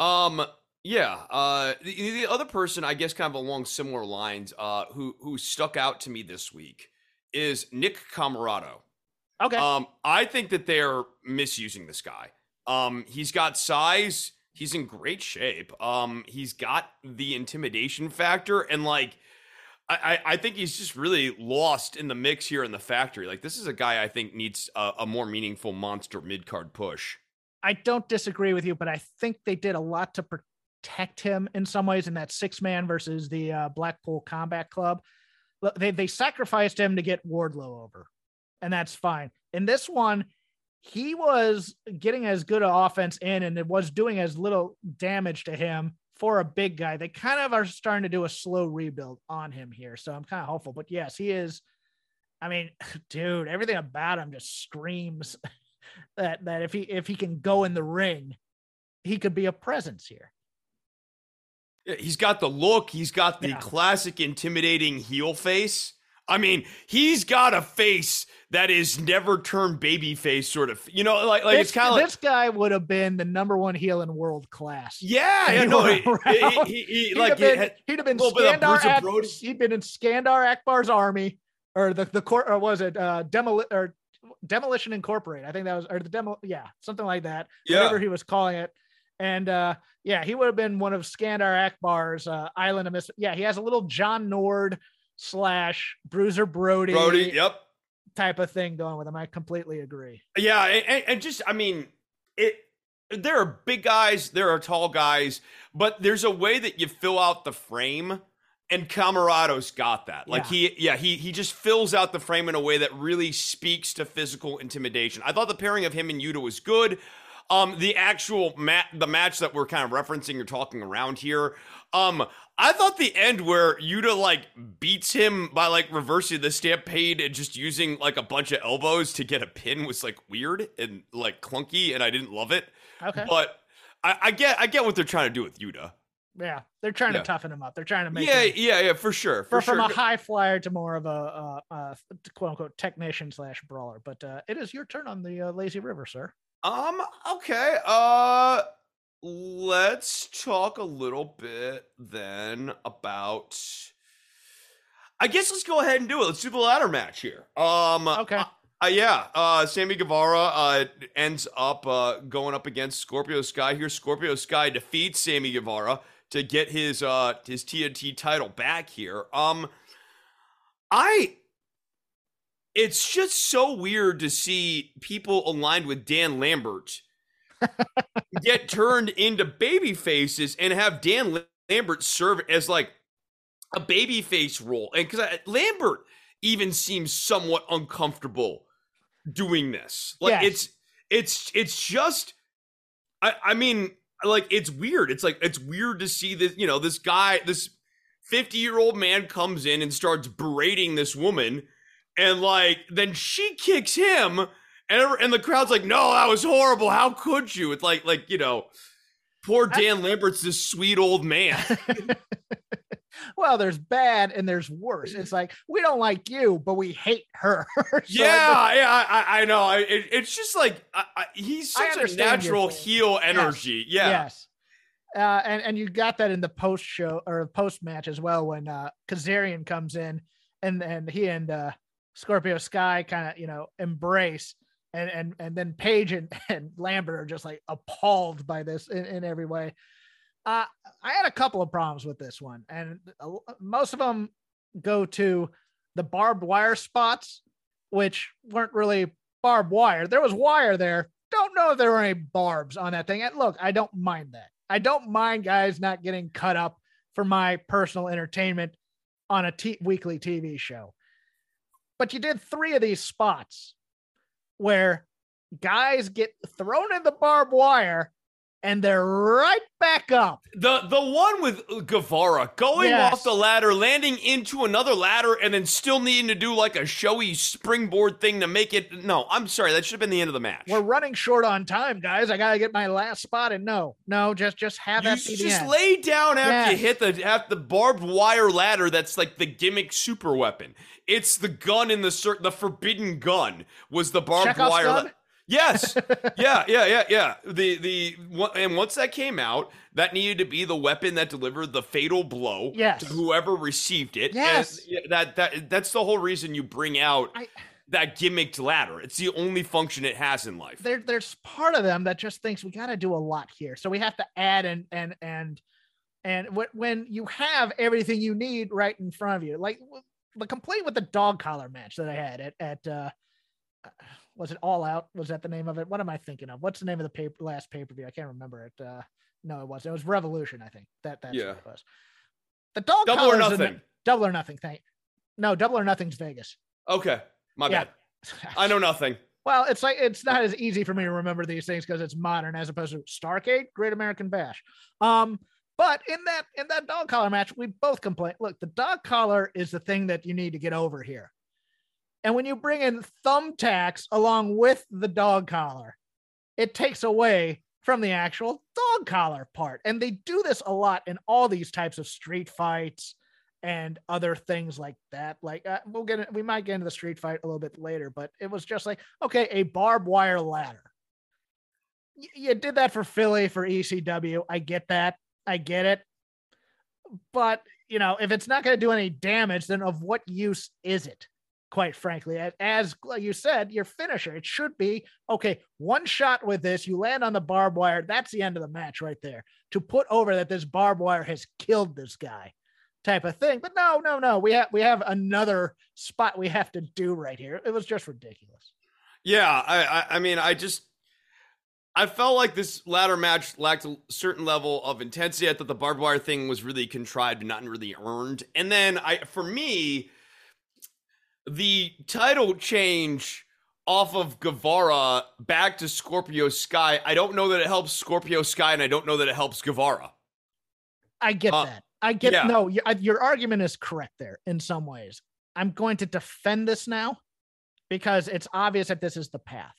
Speaker 2: Um, yeah. Uh, the, the other person, I guess, kind of along similar lines, uh, who who stuck out to me this week is Nick Comoroto.
Speaker 1: Okay.
Speaker 2: Um, I think that they're misusing this guy. Um, he's got size. He's in great shape. Um, he's got the intimidation factor, and like, I, I think he's just really lost in the mix here in the factory. Like, this is a guy I think needs a, a more meaningful monster mid card push.
Speaker 1: I don't disagree with you, but I think they did a lot to protect him in some ways in that six man versus the uh, Blackpool Combat Club. They they sacrificed him to get Wardlow over, and that's fine. In this one, he was getting as good an offense in, and it was doing as little damage to him for a big guy. They kind of are starting to do a slow rebuild on him here, so I'm kind of hopeful. But yes, he is. I mean, [laughs] dude, everything about him just screams that that if he if he can go in the ring, he could be a presence here.
Speaker 2: He's got the look. He's got the
Speaker 1: Yeah.
Speaker 2: classic intimidating heel face. I mean, he's got a face that is never turned baby face sort of. You know, like like
Speaker 1: this,
Speaker 2: it's kind of like
Speaker 1: this guy would have been the number one heel in world class.
Speaker 2: yeah, yeah, no, he, he, he, he,
Speaker 1: he'd
Speaker 2: like
Speaker 1: have been,
Speaker 2: had-
Speaker 1: he'd have been
Speaker 2: little bit of
Speaker 1: Skandar Ak- he'd been in Skandar Akbar's army or the the court or was it uh demoli- or demolition incorporated i think that was or the demo yeah something like that
Speaker 2: Yeah.
Speaker 1: whatever he was calling it and uh yeah he would have been one of skandar akbar's uh island of Mis- yeah he has a little john nord slash bruiser brody,
Speaker 2: Brody. Yep.
Speaker 1: type of thing going with him i completely agree
Speaker 2: Yeah, and- and just I mean, it. There are big guys, there are tall guys, but there's a way that you fill out the frame, and Comoroto's got that. Like
Speaker 1: Yeah.
Speaker 2: he, yeah, he he just fills out the frame in a way that really speaks to physical intimidation. I thought the pairing of him and Yuta was good. Um, the actual mat, the match that we're kind of referencing or talking around here. Um, I thought the end where Yuta like beats him by like reversing the stampede and just using like a bunch of elbows to get a pin was like weird and like clunky, and I didn't love it.
Speaker 1: okay
Speaker 2: But I, I get I get what they're trying to do with Yuta.
Speaker 1: Yeah they're trying
Speaker 2: Yeah.
Speaker 1: to toughen him up they're trying to make
Speaker 2: Yeah,
Speaker 1: him
Speaker 2: yeah, yeah, for sure, for
Speaker 1: from
Speaker 2: sure.
Speaker 1: a high flyer to more of a, a, a quote unquote technician slash brawler. But uh, it is your turn on the uh, lazy river, sir.
Speaker 2: Um, okay. Uh let's talk a little bit then about I guess let's go ahead and do it. Let's do the ladder match here. Um
Speaker 1: Okay.
Speaker 2: uh, uh, yeah, uh Sammy Guevara uh ends up uh going up against Scorpio Sky here. Scorpio Sky defeats Sammy Guevara to get his uh his TNT title back here. Um I it's just so weird to see people aligned with Dan Lambert [laughs] get turned into baby faces and have Dan Lambert serve as like a baby face role. And because Lambert even seems somewhat uncomfortable doing this. Like
Speaker 1: Yes.
Speaker 2: it's it's it's just I I mean like it's weird. It's like it's weird to see this, you know, this guy, this 50 year old man comes in and starts berating this woman and like then she kicks him and and the crowd's like no that was horrible. How could you? It's like like you know poor dan lambert's this sweet old man [laughs]
Speaker 1: well, there's bad and there's worse. It's like we don't like you, but we hate her. [laughs] So I
Speaker 2: yeah yeah i, I- know I, it, it's just like I, he's such a natural heel energy yeah
Speaker 1: Yes. Uh, and and you got that in the post show or post match as well when uh Kazarian comes in and and he and uh Scorpio Sky kind of you know embrace and and and then Page and, [laughs] and Lambert are just like appalled by this in, in every way. Uh I had a couple of problems with this one and most of them go to the barbed wire spots which weren't really barbed wire. There was wire there. Don't know if there were any barbs on that thing. And look, I don't mind that. I don't mind guys not getting cut up for my personal entertainment on a t- weekly TV show. But you did three of these spots where guys get thrown in the barbed wire and they're right back up.
Speaker 2: The the one with Guevara going
Speaker 1: Yes.
Speaker 2: off the ladder, landing into another ladder, and then still needing to do like a showy springboard thing to make it. No, I'm sorry, that should have been the end of the match.
Speaker 1: We're running short on time, guys. I gotta get my last spot. And no, no, just just have that
Speaker 2: just
Speaker 1: end.
Speaker 2: lay down after you hit the at the barbed wire ladder. That's like the gimmick super weapon. It's the gun in the the forbidden gun was the barbed
Speaker 1: Chekhov's
Speaker 2: wire.
Speaker 1: gun?
Speaker 2: Yes, [laughs] yeah, yeah, yeah, yeah. The the and once that came out, that needed to be the weapon that delivered the fatal blow
Speaker 1: Yes.
Speaker 2: to whoever received it.
Speaker 1: Yes.
Speaker 2: yeah, that that that's the whole reason you bring out
Speaker 1: I-
Speaker 2: that gimmicked ladder. It's the only function it has in life.
Speaker 1: there there's part of them that just thinks we got to do a lot here so we have to add and and and and when you have everything you need right in front of you like the complaint with the dog collar match that i had at at uh was it all out was that the name of it what am i thinking of what's the name of the paper last pay-per-view i can't remember it uh no it wasn't it was revolution i think that that's
Speaker 2: Yeah.
Speaker 1: what it was the dog collar.
Speaker 2: Double or nothing.
Speaker 1: double or nothing thank no double or nothing's vegas
Speaker 2: Okay, my
Speaker 1: Yeah.
Speaker 2: bad. I know nothing. [laughs]
Speaker 1: Well, it's like it's not as easy for me to remember these things because it's modern as opposed to Starcade, Great American Bash. Um, but in that in that dog collar match, we both complain. Look, the dog collar is the thing that you need to get over here. And when you bring in thumbtacks along with the dog collar, it takes away from the actual dog collar part. And they do this a lot in all these types of street fights and other things like that. Like uh, we'll get we might get into the street fight a little bit later, but it was just like okay, a barbed wire ladder. Y- you did that for Philly for ECW. I get that. I get it. But you know, if it's not going to do any damage, then of what use is it? Quite frankly, as you said, your finisher. It should be okay. One shot with this, you land on the barbed wire. That's the end of the match right there. To put over that this barbed wire has killed this guy type of thing. But no, no, no. We have we have another spot we have to do right here. It was just ridiculous.
Speaker 2: Yeah, I, I, I mean, I just, I felt like this ladder match lacked a certain level of intensity. I thought the barbed wire thing was really contrived and not really earned. And then I, for me, the title change off of Guevara back to Scorpio Sky. I don't know that it helps Scorpio Sky, and I don't know that it helps Guevara.
Speaker 1: I get
Speaker 2: Uh,
Speaker 1: that. I get
Speaker 2: yeah.
Speaker 1: no. y- uh, Your argument is correct there in some ways. I'm going to defend this now because it's obvious that this is the path.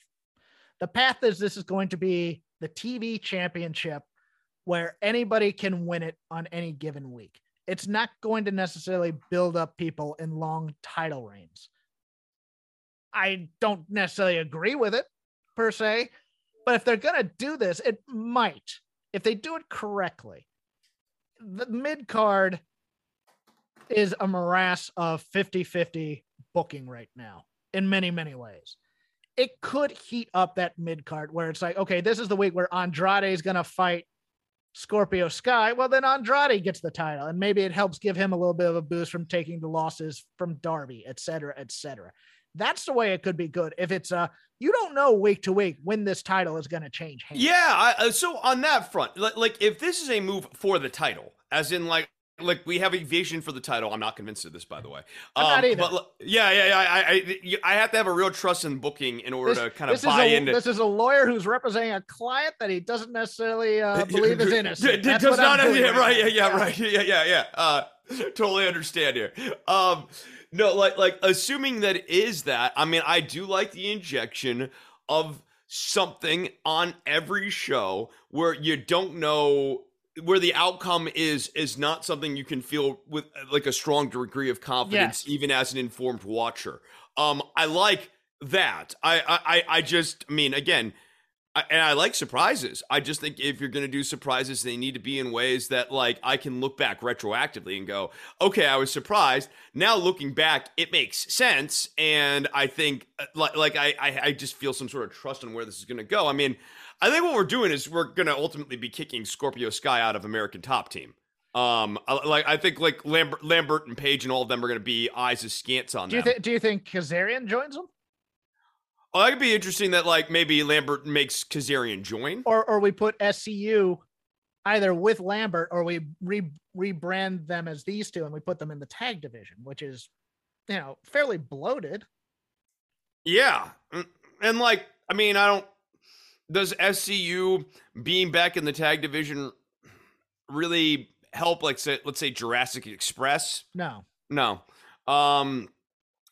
Speaker 1: The path is this is going to be the TV championship where anybody can win it on any given week. It's not going to necessarily build up people in long title reigns. I don't necessarily agree with it per se, but if they're going to do this, it might. If they do it correctly, the mid card is a morass of 50 50 booking right now in many, many ways. It could heat up that mid card where it's like, okay, this is the week where Andrade is going to fight Scorpio Sky. Well, then Andrade gets the title, and maybe it helps give him a little bit of a boost from taking the losses from Darby, et cetera, et cetera. That's the way it could be good. If it's uh you don't know week to week when this title is going to change hands.
Speaker 2: Yeah, I, uh, so on that front, like if this is a move for the title, as in like like we have a vision for the title. I'm not convinced of this, by the way. Um,
Speaker 1: I'm not either.
Speaker 2: But yeah, yeah, yeah. I, I, I have to have a real trust in booking in order to kind of buy
Speaker 1: a,
Speaker 2: into.
Speaker 1: This is a lawyer who's representing a client that he doesn't necessarily uh, [laughs] believe is innocent. [laughs] That's
Speaker 2: does not, yeah,
Speaker 1: right
Speaker 2: right, yeah, yeah, right, [laughs] yeah, yeah, yeah. Uh, totally understand here. Um, no, like, like assuming that it is that. I mean, I do like the injection of something on every show where you don't know where the outcome is is not something you can feel with like a strong degree of confidence even as an informed watcher um i like that i i I- just i mean again I, and I like surprises. I just think if you're going to do surprises, they need to be in ways that, like, I can look back retroactively and go, okay, I was surprised. Now looking back, it makes sense, and I think, uh, like, like I, I, I just feel some sort of trust on where this is going to go. I mean, I think what we're doing is we're going to ultimately be kicking Scorpio Sky out of American Top Team. Um, I- like I think like Lambert, Lambert and Page and all of them are going to be eyes askance on
Speaker 1: Do you
Speaker 2: them.
Speaker 1: think? Do you think Kazarian joins them?
Speaker 2: oh, that could be interesting. That like maybe Lambert makes Kazarian join.
Speaker 1: or or we put SCU either with Lambert, or we re- rebrand them as these two, and we put them in the tag division, which is, you know, fairly bloated.
Speaker 2: Yeah. Mm, And like, I mean, I don't does SCU being back in the tag division really help? Like, say, let's say Jurassic Express.
Speaker 1: No,
Speaker 2: No. Um,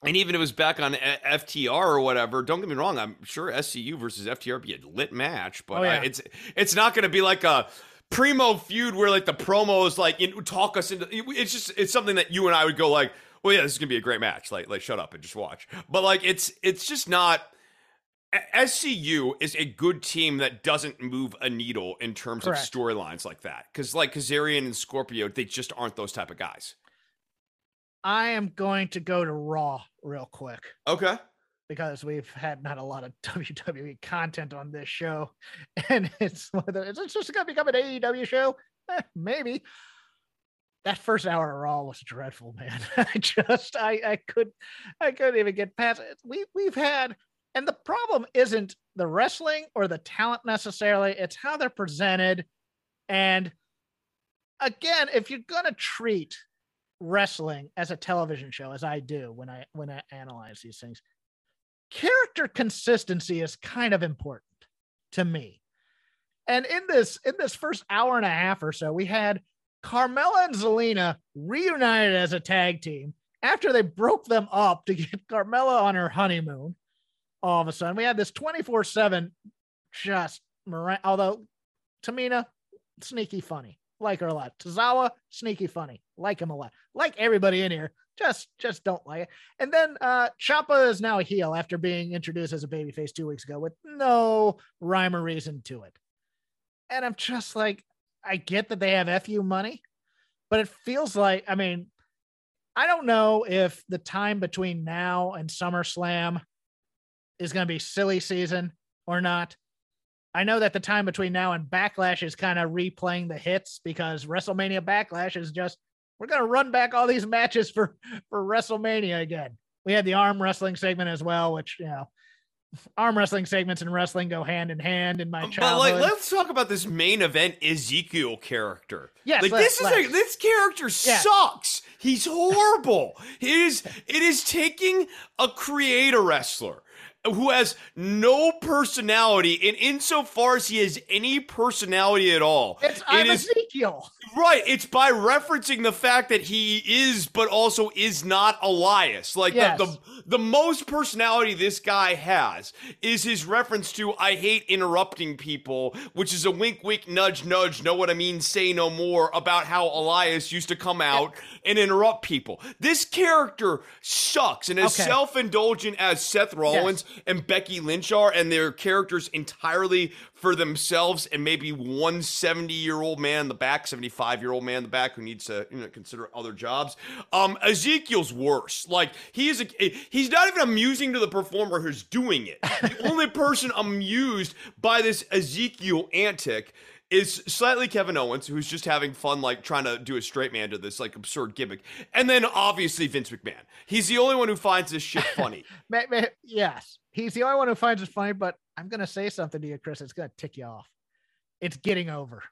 Speaker 2: and even if it was back on FTR or whatever, don't get me wrong. I'm sure SCU versus FTR would be a lit match, but
Speaker 1: Oh, yeah.
Speaker 2: I, it's it's not going to be like a primo feud where like the promos like in, talk us into. It's just it's something that you and I would go like, well, yeah, this is gonna be a great match. Like like shut up and just watch. But like it's it's just not. SCU is a good team that doesn't move a needle in terms
Speaker 1: Correct.
Speaker 2: of storylines like that. Because like Kazarian and Scorpio, they just aren't those type of guys.
Speaker 1: I am going to go to Raw real quick
Speaker 2: Okay.
Speaker 1: because we've had not a lot of [laughs] WWE content on this show, [laughs] and it's whether it's just going to become an AEW show, Eh, maybe. That first hour of Raw was dreadful, man. [laughs] I just I I could I couldn't even get past it. We we've had, and the problem isn't the wrestling or the talent necessarily; it's how they're presented. And again, if you're gonna treat wrestling as a television show as I do when I when I analyze these things. Character consistency is kind of important to me. And in this in this first hour and a half or so, we had Carmella and Zelina reunited as a tag team after they broke them up to get [laughs] Carmella on her honeymoon. All of a sudden, we had this 24/7 just mora- although Tamina sneaky funny. Like her a lot. Tozawa, sneaky funny. Like him a lot. Like everybody in here. Just just don't like it. And then uh Ciampa is now a heel after being introduced as a babyface two weeks ago with no rhyme or reason to it. And I'm just like, I get that they have FU money, but it feels like, I mean, I don't know if the time between now and SummerSlam is going to be silly season or not. I know that the time between now and Backlash is kind of replaying the hits because WrestleMania Backlash is just we're going to run back all these matches for for WrestleMania again. We had the arm wrestling segment as well, which you know, arm wrestling segments and wrestling go hand in hand in my
Speaker 2: But
Speaker 1: childhood.
Speaker 2: like, let's talk about this main event Ezekiel character.
Speaker 1: Yes,
Speaker 2: like this is a, this character
Speaker 1: Yeah.
Speaker 2: sucks. He's horrible. it is it is taking a creator wrestler who has no personality, and insofar as he has any personality at all,
Speaker 1: it's
Speaker 2: it
Speaker 1: I'm
Speaker 2: is
Speaker 1: Ezekiel.
Speaker 2: Right. It's by referencing the fact that he is, but also is not Elias. Like
Speaker 1: Yes.
Speaker 2: the, the the most personality this guy has is his reference to I hate interrupting people, which is a wink wink nudge nudge, know what I mean, say no more about how Elias used to come out and interrupt people. This character sucks and as
Speaker 1: Okay.
Speaker 2: self-indulgent as Seth Rollins and Becky Lynch are, and their characters entirely for themselves, and maybe one 70 year old man in the back, 75 year old man in the back who needs to you know, consider other jobs. Um, Ezekiel's worse. Like he is, a, he's not even amusing to the performer who's doing it. The [laughs] only person amused by this Ezekiel antic is slightly Kevin Owens, who's just having fun, like trying to do a straight man to this like absurd gimmick, and then obviously Vince McMahon. He's the only one who finds this shit [laughs] funny.
Speaker 1: Yes, he's the only one who finds it funny. But I'm gonna say something to you, Chris. It's gonna tick you off. It's getting over.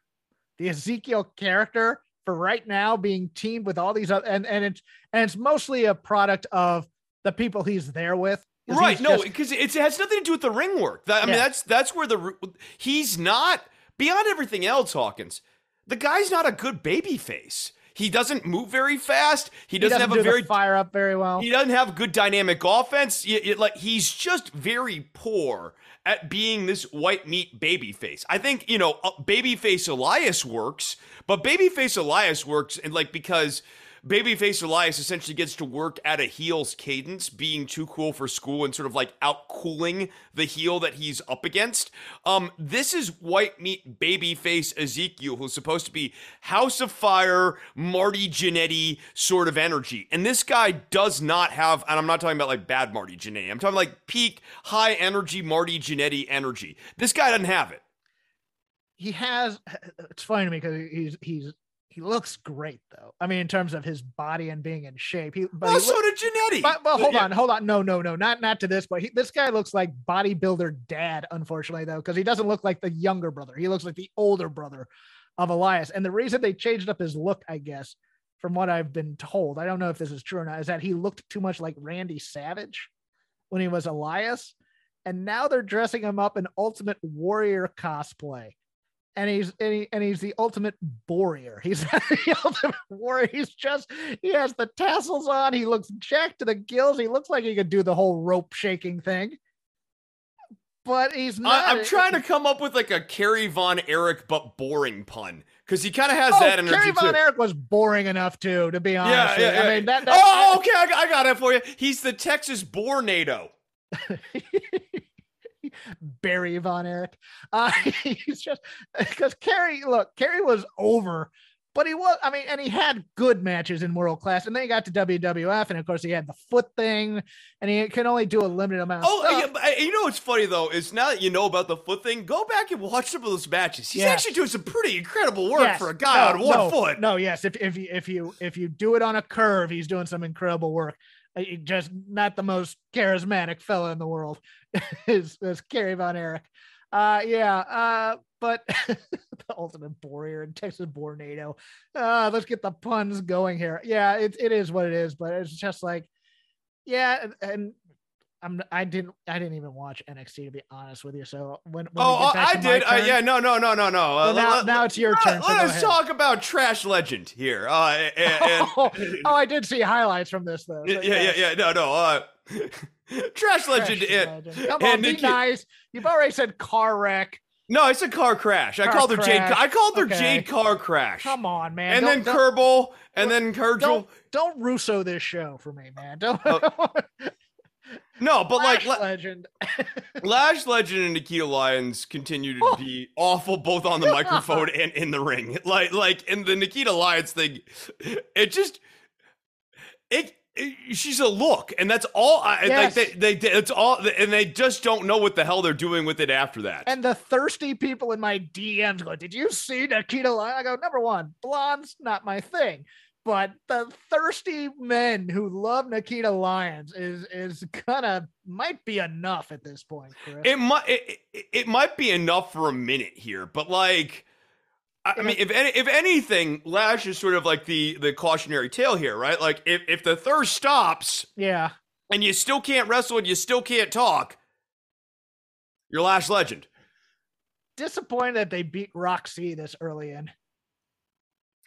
Speaker 1: The Ezekiel character for right now being teamed with all these other, and and it's and it's mostly a product of the people he's there with.
Speaker 2: right no because it has nothing to do with the ring work that, i mean that's that's where the he's not beyond everything else hawkins the guy's not a good baby face. He doesn't move very fast. He
Speaker 1: he
Speaker 2: doesn't, have
Speaker 1: do
Speaker 2: a very
Speaker 1: fire up very well.
Speaker 2: he doesn't have good dynamic offense. Y- y- like he's just very poor at being this white meat baby face. I think you know uh, babyface elias works but babyface elias works and like because Babyface Elias essentially gets to work at a heel's cadence, being too cool for school and sort of like out cooling the heel that he's up against. Um, this is white meat babyface Ezekiel, who's supposed to be House of Fire, Marty Jannetty sort of energy. And this guy does not have, and I'm not talking about like bad Marty Jannetty, I'm talking like peak high energy Marty Jannetty energy. This guy doesn't have it.
Speaker 1: he has it's funny to me because he's he's he looks great though. I mean, in terms of his body and being in shape. He but,
Speaker 2: Well,
Speaker 1: he
Speaker 2: so did Jannetty.
Speaker 1: but, but hold
Speaker 2: Yeah.
Speaker 1: on, hold on. No, no, no, not not to this, but he, this guy looks like bodybuilder dad, unfortunately, though, because he doesn't look like the younger brother. He looks like the older brother of Elias. And the reason they changed up his look, I guess, from what I've been told, I don't know if this is true or not, is that he looked too much like Randy Savage when he was Elias. and now they're dressing him up in Ultimate Warrior cosplay. And he's and, he, and he's the ultimate warrior. [laughs] He's the ultimate warrior. He's just he has the tassels on. He looks jacked to the gills. He looks like he could do the whole rope shaking thing but he's not.
Speaker 2: I, am trying to come up with like a Kerry Von Erich but boring pun because he kind of has
Speaker 1: oh,
Speaker 2: that energy.
Speaker 1: Kerry Von
Speaker 2: too.
Speaker 1: Erich was boring enough too, to be honest.
Speaker 2: Yeah, yeah, yeah.
Speaker 1: I mean, that,
Speaker 2: that oh, okay, I, I got it for you. He's the Texas Bornado. [laughs]
Speaker 1: Barry Von Erich. Uh, [laughs] he's just because Kerry, look, Kerry was over but he was, I mean, and he had good matches in world class. And then he got to WWF, and of course, he had the foot thing, and he can only do a limited amount
Speaker 2: oh, yeah, uh, you know what's funny though is now that you know about the foot thing, go back and watch some of those matches. He's actually doing some pretty incredible work yes. for a guy no, on one
Speaker 1: no,
Speaker 2: foot.
Speaker 1: No, yes, if if you if you if you do it on a curve, he's doing some incredible work. Uh, just not the most charismatic fella in the world [laughs] is, is Kerry Von Erich. Uh, yeah, uh, but [laughs] the ultimate warrior and Texas Bornado. Uh, let's get the puns going here. Yeah, it, it is what it is, but it's just like, yeah, and I'm I didn't I didn't even watch NXT to be honest with you. So when, when
Speaker 2: oh I did uh, yeah no no no no no.
Speaker 1: Uh, now, let, now it's your turn.
Speaker 2: Let, us talk about Trash Legend here. Uh, [laughs] and, and,
Speaker 1: oh, oh, I did see highlights from this though.
Speaker 2: So, yeah, yeah, yeah yeah no no. Uh, [laughs] Trash Legend. Trash and,
Speaker 1: legend. Come on, be Nikki, nice. You've already said car wreck.
Speaker 2: No, it's a car crash. Car I called her Jade. I called her okay. Jade car crash.
Speaker 1: Come on, man.
Speaker 2: And don't, then Kerbal, and then Kergel.
Speaker 1: Don't, don't Russo this show for me, man. Don't. [laughs] Uh,
Speaker 2: no, but Lash
Speaker 1: like Legend, [laughs]
Speaker 2: Lash Legend and Nikita Lyons continue to oh. be awful both on the [laughs] microphone and in the ring. Like, like in the Nikita Lyons thing, it just it she's a look, and that's all. I, yes. Like they, they, it's all, and they just don't know what the hell they're doing with it after that.
Speaker 1: And the thirsty people in my DMs go, "Did you see Nikita Lyons?" I go, "Number one, blonde's not my thing." But the thirsty men who love Nikita Lyons is is kind of might be enough at this point. Chris.
Speaker 2: It might it, it might be enough for a minute here, but like I mean, if any, if anything, Lash is sort of like the the cautionary tale here, right? Like if if the thirst stops,
Speaker 1: yeah,
Speaker 2: and you still can't wrestle and you still can't talk, you're Lash Legend.
Speaker 1: Disappointed that they beat Roxy this early in.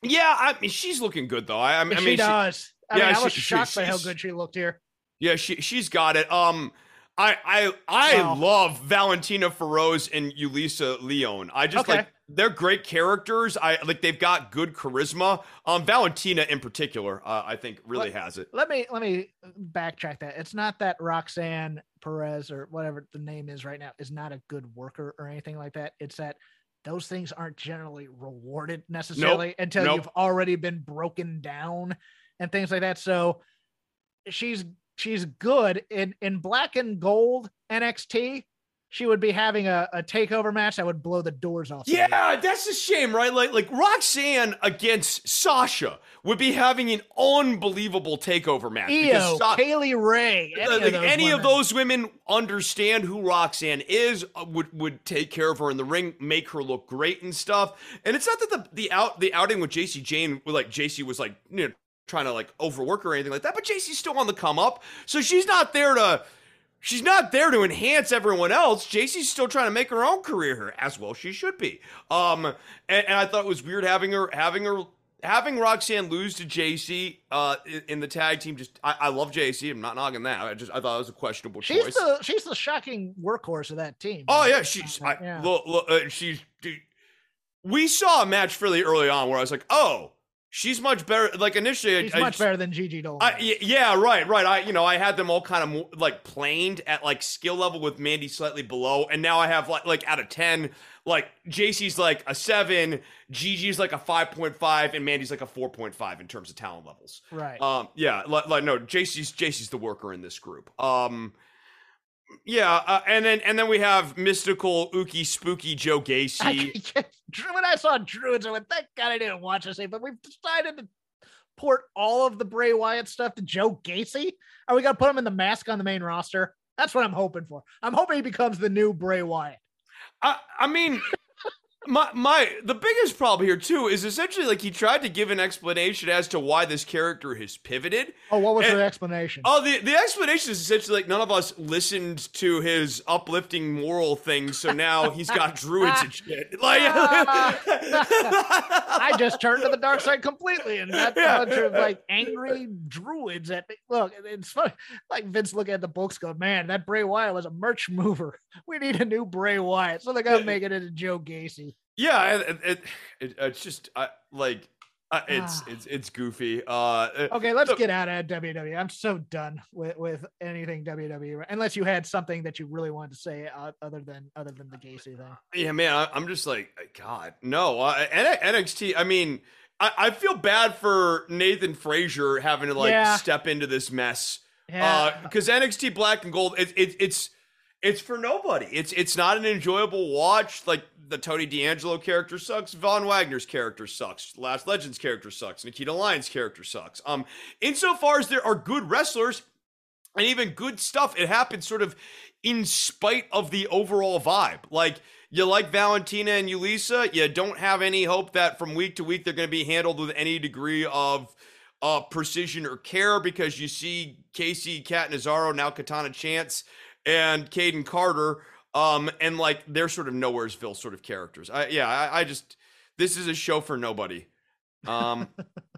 Speaker 2: Yeah, I mean she's looking good though. I, I mean,
Speaker 1: she does. I yeah, mean, I was she, shocked she, by how good she looked here.
Speaker 2: Yeah, she she's got it. Um, I I I wow. love Valentina Feroz and Yulisa Leon. I just okay. like they're great characters. I like they've got good charisma. Um, Valentina in particular, uh, I think really
Speaker 1: let,
Speaker 2: has it.
Speaker 1: Let me let me backtrack that. It's not that Roxanne Perez or whatever the name is right now is not a good worker or anything like that. It's that those things aren't generally rewarded necessarily nope. until nope. you've already been broken down and things like that. So she's she's good in in black and gold NXT she would be having a, a takeover match that would blow the doors off.
Speaker 2: Yeah, that's a shame, right? Like like Roxanne against Sasha would be having an unbelievable takeover match.
Speaker 1: Io, Sa- Kay Lee Ray,
Speaker 2: any, like, of, any of those women understand who Roxanne is, uh, would would take care of her in the ring, make her look great and stuff. And it's not that the the out the outing with Jacy Jayne, like Jacy was like you know trying to like overwork or anything like that, but Jacy's still on the come up, so she's not there to She's not there to enhance everyone else. Jacy's still trying to make her own career here, as well she should be. Um, and, and I thought it was weird having her having her having Roxanne lose to Jacy uh, in the tag team. Just I, I love Jacy. I'm not knocking that. I just I thought it was a questionable
Speaker 1: she's
Speaker 2: choice.
Speaker 1: The, she's the shocking workhorse of that team.
Speaker 2: Oh yeah, she's I, yeah. Look, look, uh, she's. We saw a match fairly early on where I was like, oh She's much better. Like initially,
Speaker 1: she's I, much better than Gigi Dolan.
Speaker 2: I, yeah, right, right. I, you know, I had them all kind of like planed at like skill level with Mandy slightly below, and now I have like like out of ten, like Jacy's like a seven, Gigi's like a five point five, and Mandy's like a four point five in terms of talent levels.
Speaker 1: Right.
Speaker 2: Um. Yeah. Like, like no, Jacy's Jacy's the worker in this group. Um. Yeah, uh, and then and then we have mystical, ooky, spooky Joe Gacy. [laughs]
Speaker 1: I, when I saw Druids, I went, "Thank God I didn't watch this." Thing." But we've decided to port all of the Bray Wyatt stuff to Joe Gacy. Are we gonna put him in the mask on the main roster? That's what I'm hoping for. I'm hoping he becomes the new Bray Wyatt.
Speaker 2: I, I mean, my my the biggest problem here too is essentially like he tried to give an explanation as to why this character has pivoted.
Speaker 1: Oh, what was
Speaker 2: And-
Speaker 1: the explanation?
Speaker 2: Oh, the the explanation is essentially like none of us listened to his uplifting moral things, so now he's got [laughs] druids and shit. [laughs] Like,
Speaker 1: I just turned to the dark side completely and got
Speaker 2: Yeah.
Speaker 1: a bunch of like angry druids at me. Look, it's funny. Like Vince looking at the books, go, man, that Bray Wyatt was a merch mover. [laughs] We need a new Bray Wyatt. So they got to make it into Joe Gacy.
Speaker 2: Yeah, it, it, it, it's just uh, like uh, it's
Speaker 1: Ah.
Speaker 2: it's it's goofy. Uh, uh,
Speaker 1: Okay, let's
Speaker 2: So-
Speaker 1: get out of WWE. I'm so done with, with anything WWE, unless you had something that you really wanted to say uh, other than other than the Gacy thing.
Speaker 2: Yeah, man, I, I'm just like, God, no. Uh, NXT. I mean, I, I feel bad for Nathan Frazer having to like
Speaker 1: Yeah.
Speaker 2: step into this mess
Speaker 1: Yeah,
Speaker 2: because NXT Black and Gold, it, it, it's it's for nobody. It's it's not an enjoyable watch. Like the Tony D'Angelo character sucks. Von Wagner's character sucks. Lash Legends character sucks. Nikita Lyons character sucks. Um, insofar as there are good wrestlers and even good stuff, it happens sort of in spite of the overall vibe. Like you like Valentina and Yulisa, you don't have any hope that from week to week they're going to be handled with any degree of uh, precision or care because you see Kacy Catanzaro, now Katana Chance, and Kayden Carter, um, and like they're sort of nowheresville sort of characters. I, yeah, I, I just this is a show for nobody. Um,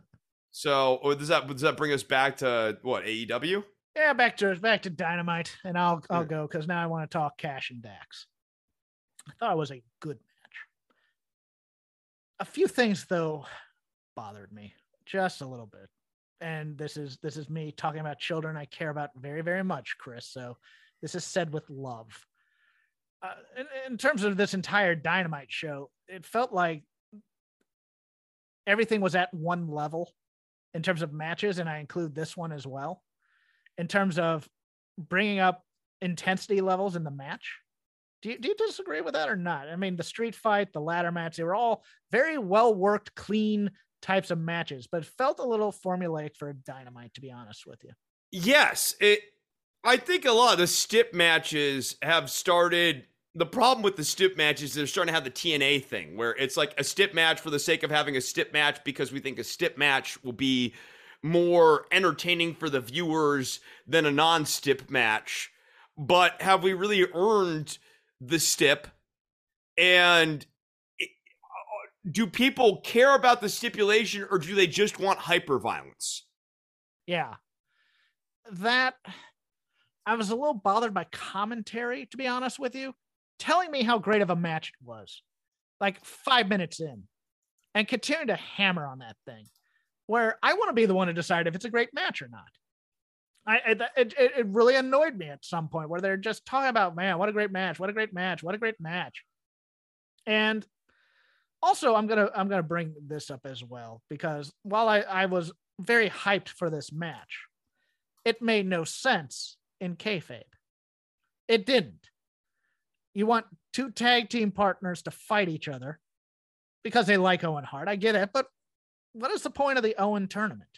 Speaker 2: [laughs] so oh, does that does that bring us back to what AEW?
Speaker 1: yeah. Back to back to Dynamite, and I'll I'll
Speaker 2: Yeah.
Speaker 1: go because now I want to talk Cash and Dax. I thought it was a good match. A few things though bothered me just a little bit, and this is this is me talking about children I care about very very much, Chris. So this is said with love. Uh, in, in terms of this entire Dynamite show, it felt like everything was at one level in terms of matches, and I include this one as well. In terms of bringing up intensity levels in the match, do you, do you disagree with that or not? I mean, the street fight, the ladder match, they were all very well worked, clean types of matches, but it felt a little formulaic for Dynamite, to be honest with you.
Speaker 2: Yes, it. I think a lot of the stip matches have started. The problem with the stip matches, is they're starting to have the TNA thing, where it's like a stip match for the sake of having a stip match because we think a stip match will be more entertaining for the viewers than a non-stip match. But have we really earned the stip? And do people care about the stipulation, or do they just want hyper violence?
Speaker 1: Yeah. That I was a little bothered by commentary, to be honest with you, telling me how great of a match it was, like five minutes in, and continuing to hammer on that thing, where I want to be the one to decide if it's a great match or not. I it, it, really annoyed me at some point where they're just talking about, man, what a great match, what a great match, what a great match. And also I'm gonna I'm gonna bring this up as well because while I, I was very hyped for this match, it made no sense in kayfabe. It didn't. You want two tag team partners to fight each other because they like Owen Hart. I get it, but what is the point of the Owen tournament?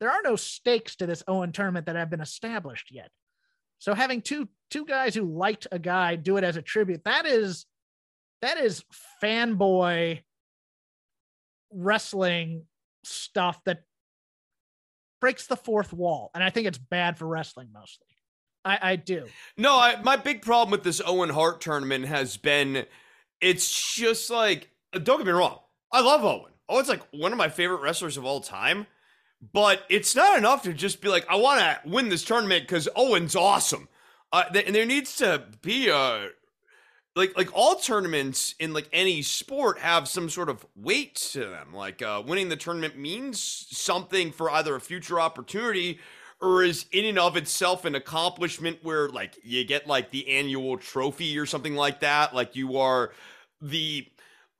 Speaker 1: There are no stakes to this Owen tournament that have been established yet. So having two two guys who liked a guy do it as a tribute, that is that is fanboy wrestling stuff that breaks the fourth wall. And I think it's bad for wrestling mostly. I, I do.
Speaker 2: No, I, my big problem with this Owen Hart tournament has been it's just like, don't get me wrong, I love Owen. Owen's like one of my favorite wrestlers of all time, but it's not enough to just be like, I want to win this tournament because Owen's awesome. Uh, th- and there needs to be a like like all tournaments in like any sport have some sort of weight to them. Like uh, winning the tournament means something for either a future opportunity or is in and of itself an accomplishment where like you get like the annual trophy or something like that. Like you are the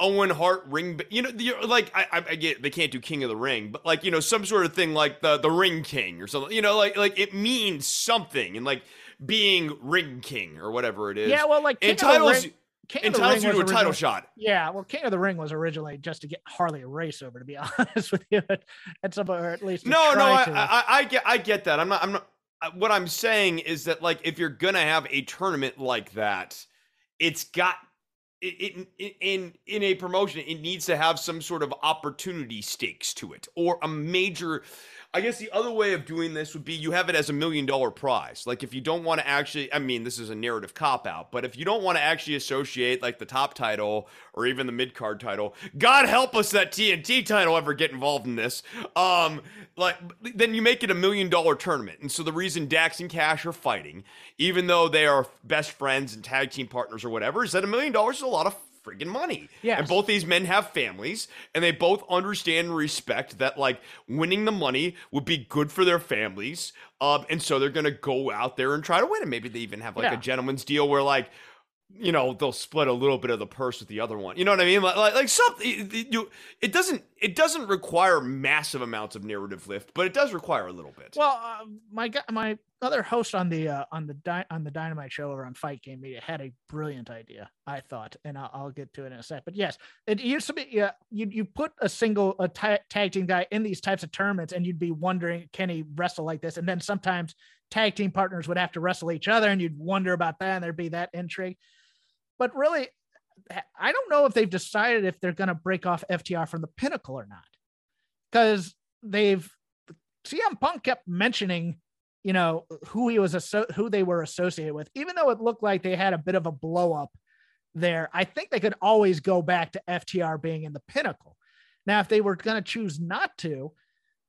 Speaker 2: Owen Hart ring, you know, the, like I, I, I get they can't do King of the Ring, but like you know some sort of thing like the the Ring King or something. You know, like like it means something and like being Ring King or whatever it is.
Speaker 1: Yeah, well, like King of the Ring, King
Speaker 2: entitles you to a title shot.
Speaker 1: Yeah, well, King of the Ring was originally just to get Harley a Race over, to be [laughs] honest with you, at some point, or at least
Speaker 2: No, no, I. I, I get, I get that. I'm not, I'm not. What I'm saying is that, like, if you're gonna have a tournament like that, it's got in, in in a promotion it needs to have some sort of opportunity stakes to it or a major I guess the other way of doing this would be you have it as a million dollar prize. Like if you don't want to actually, I mean, this is a narrative cop out, but if you don't want to actually associate like the top title or even the mid card title, God help us that TNT title ever get involved in this. Um, like then you make it a million dollar tournament. And so the reason Dax and Cash are fighting, even though they are best friends and tag team partners or whatever, is that a million dollars is a lot of friggin' money.
Speaker 1: Yes.
Speaker 2: And both these men have families and they both understand and respect that like winning the money would be good for their families. Um, and so they're gonna go out there and try to win. And maybe they even have like
Speaker 1: Yeah.
Speaker 2: a gentleman's deal where like you know they'll split a little bit of the purse with the other one. You know what I mean? Like like, like something you, it doesn't it doesn't require massive amounts of narrative lift, but it does require a little bit.
Speaker 1: Well, uh, my my other host on the uh, on the di- on the Dynamite show over on Fight Game Media had a brilliant idea. I thought, and I'll, I'll get to it in a sec. But yes, it used to be. Yeah, you you put a single a tag team guy in these types of tournaments, and you'd be wondering, can he wrestle like this? And then sometimes tag team partners would have to wrestle each other, and you'd wonder about that, and there'd be that intrigue. But really, I don't know if they've decided if they're going to break off FTR from the Pinnacle or not, because they've CM Punk kept mentioning, you know, who he was who they were associated with, even though it looked like they had a bit of a blow up there. I think they could always go back to FTR being in the Pinnacle. Now, if they were going to choose not to,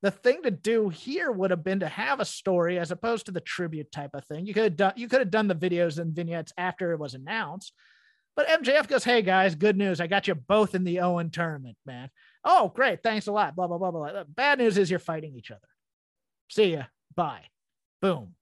Speaker 1: the thing to do here would have been to have a story as opposed to the tribute type of thing. You could have done you could have done the videos and vignettes after it was announced. But MJF goes, Hey guys, good news. I got you both in the Owen tournament, man. Oh, great. Thanks a lot. Blah, blah, blah, blah. Bad news is you're fighting each other. See ya. Bye. Boom.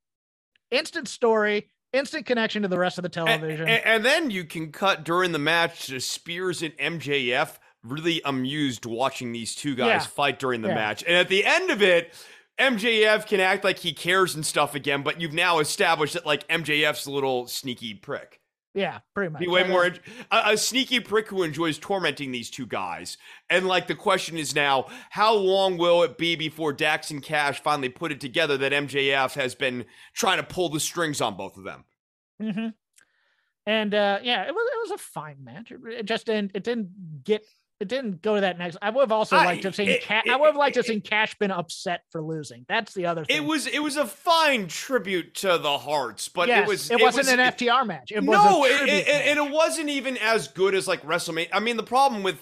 Speaker 1: Instant story, instant connection to the rest of the television.
Speaker 2: a- and then you can cut during the match to Spears and MJF really amused watching these two guys
Speaker 1: Yeah.
Speaker 2: fight during the
Speaker 1: Yeah.
Speaker 2: match. And at the end of it, MJF can act like he cares and stuff again, but you've now established that like MJF's a little sneaky prick.
Speaker 1: Yeah, pretty much.
Speaker 2: Be way more a, a sneaky prick who enjoys tormenting these two guys. And like the question is now, how long will it be before Dax and Cash finally put it together that MJF has been trying to pull the strings on both of them?
Speaker 1: hmm And uh, yeah, it was it was a fine match. It, it just didn't it didn't get it didn't go to that next. I would have also
Speaker 2: I-
Speaker 1: liked to have seen
Speaker 2: it-
Speaker 1: Ca-
Speaker 2: it-
Speaker 1: I would have liked to have seen Cash been upset for losing. That's the other thing.
Speaker 2: It was it was a fine tribute to the Hearts, but
Speaker 1: yes,
Speaker 2: it was
Speaker 1: it wasn't
Speaker 2: was,
Speaker 1: an FTR match. It was
Speaker 2: no,
Speaker 1: a
Speaker 2: it,
Speaker 1: tribute
Speaker 2: it, and it wasn't even as good as like WrestleMania. I mean, the problem with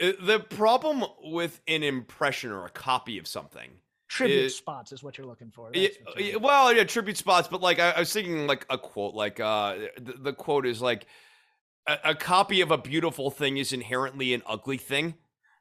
Speaker 2: uh, the problem with an impression or a copy of something
Speaker 1: tribute spots is what you're looking for.
Speaker 2: Yeah,
Speaker 1: That's what you're
Speaker 2: yeah, well, yeah, tribute spots, but like I, I was thinking, like a quote, like uh, the, the quote is like, a, a copy of a beautiful thing is inherently an ugly thing.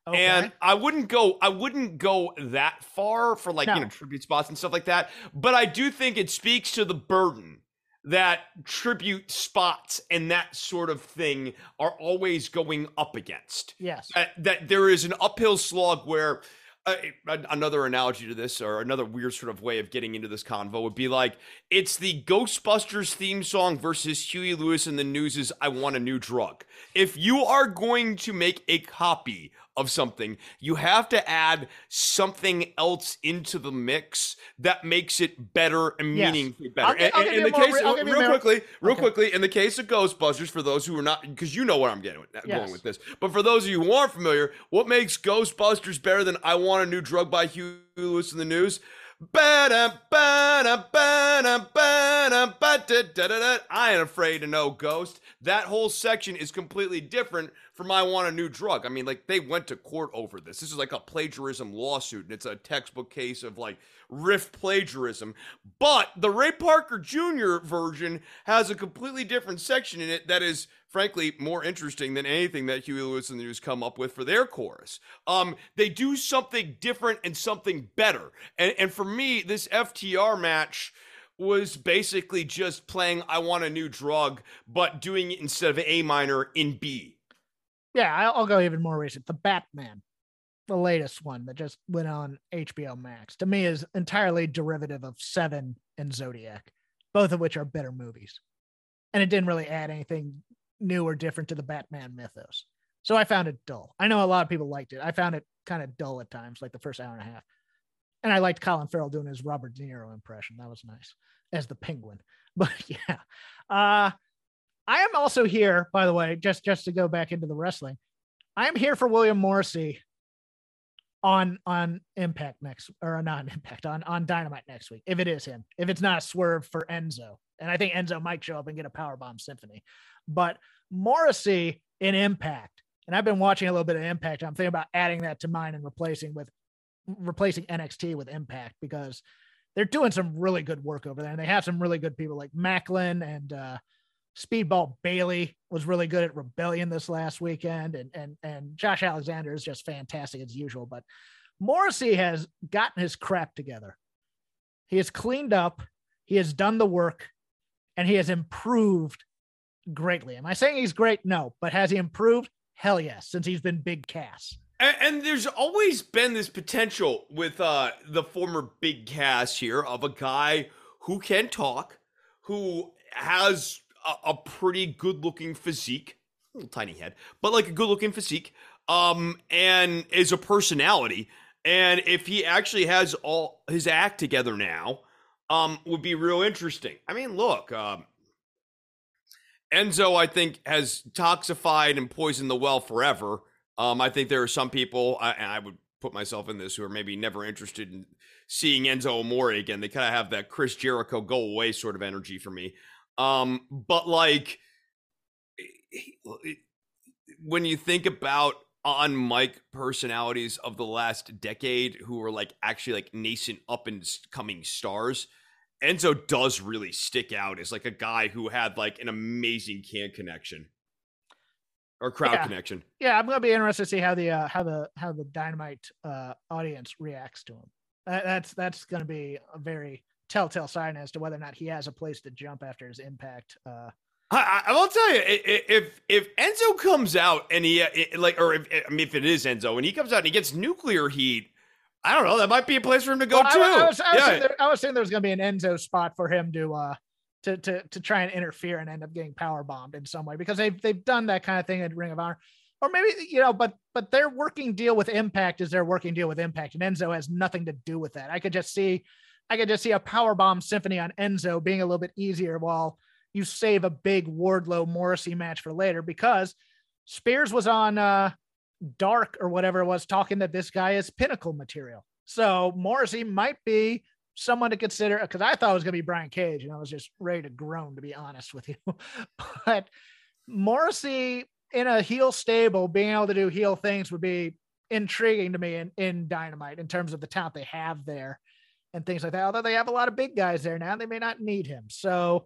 Speaker 1: Okay.
Speaker 2: and I wouldn't go, I wouldn't go that far for like you know tribute spots and stuff like that, but I do think it speaks to the burden that tribute spots and that sort of thing are always going up against
Speaker 1: yes.
Speaker 2: that, that there is an uphill slog where uh, another analogy to this or another weird sort of way of getting into this convo would be like it's the ghostbusters theme song versus huey lewis and the news's i want a new drug. If you are going to make a copy of something you have to add something else into the mix that makes it better and
Speaker 1: Yes.
Speaker 2: meaningfully better
Speaker 1: I'll gi- I'll
Speaker 2: in, in the
Speaker 1: more
Speaker 2: case
Speaker 1: re- I'll give you a
Speaker 2: real quickly real
Speaker 1: Okay.
Speaker 2: quickly in the case of ghostbusters for those who are not because you know what i'm getting with,
Speaker 1: Yes.
Speaker 2: going with this but for those of you who aren't familiar, what makes Ghostbusters better than I Want a New Drug by Huey Lewis in the News? I ain't afraid to know Ghost. That whole section is completely different I Want a New Drug. I mean, like, they went to court over this. This is like a plagiarism lawsuit, and it's a textbook case of like riff plagiarism. But the Ray Parker Jr. version has a completely different section in it that is frankly more interesting than anything that Huey Lewis and the News come up with for their chorus. Um, they do something different and something better. And and for me, this FTR match was basically just playing I want a new drug, but doing it instead of A minor in B.
Speaker 1: Yeah, I'll, go even more recent. The Batman, the latest one that just went on HBO Max, to me is entirely derivative of Seven and Zodiac, both of which are better movies. And it didn't really add anything new or different to the Batman mythos. So I found it dull. I know a lot of people liked it. I found it kind of dull at times, like the first hour and a half. And I liked Colin Farrell doing his Robert De Niro impression. That was nice as the penguin. [laughs] But yeah. Uh I am also here, by the way, just just to go back into the wrestling. I am here for William Morrissey on on Impact next or not Impact on on Dynamite next week. If it is him, if it's not a swerve for Enzo, and I think Enzo might show up and get a power bomb symphony, but Morrissey in Impact, and I've been watching a little bit of Impact. I'm thinking about adding that to mine and replacing with replacing NXT with Impact because they're doing some really good work over there, and they have some really good people like Maclin and uh, Speedball Bailey was really good at Rebellion this last weekend, and and and Josh Alexander is just fantastic as usual. But Morrissey has gotten his crap together. He has cleaned up. He has done the work, and he has improved greatly. Am I saying he's great? No, but has he improved? Hell yes, since he's been Big Cass.
Speaker 2: And, and, there's always been this potential with uh, the former Big Cass here of a guy who can talk, who has a, a pretty good looking physique, little tiny head, but like a good looking physique, um, and is a personality. And if he actually has all his act together now, um, would be real interesting. I mean, look, um, Enzo, I think, has toxified and poisoned the well forever. Um, I think there are some people, I, and I would put myself in this, who are maybe never interested in seeing Enzo Amore again. They kind of have that Chris Jericho go away sort of energy for me. Um, but like when you think about on mic personalities of the last decade who were like actually like nascent up and coming stars, Enzo does really stick out as like a guy who had like an amazing can connection or crowd
Speaker 1: yeah.
Speaker 2: connection.
Speaker 1: Yeah, I'm gonna be interested to see how the uh, how the how the dynamite uh, audience reacts to him. Uh, that's that's gonna be a very telltale sign as to whether or not he has a place to jump after his impact. Uh,
Speaker 2: I, I will tell you, if if Enzo comes out and he like, or if I mean, if it is Enzo and he comes out and he gets nuclear heat, I don't know, that might be a place for him to go
Speaker 1: well,
Speaker 2: too.
Speaker 1: I, I, was, I, was yeah. there, I was saying there was going to be an Enzo spot for him to uh to to to try and interfere and end up getting power bombed in some way because they've they've done that kind of thing at Ring of Honor. Or maybe you know, but but their working deal with Impact is their working deal with Impact, and Enzo has nothing to do with that. I could just see I could just see a power bomb symphony on Enzo being a little bit easier while you save a big Wardlow Morrissey match for later because Spears was on uh, Dark or whatever it was talking that this guy is pinnacle material. So Morrissey might be someone to consider because I thought it was going to be Brian Cage and I was just ready to groan to be honest with you. [laughs] but Morrissey in a heel stable being able to do heel things would be intriguing to me in, in Dynamite in terms of the talent they have there and things like that. Although they have a lot of big guys there now, they may not need him. So,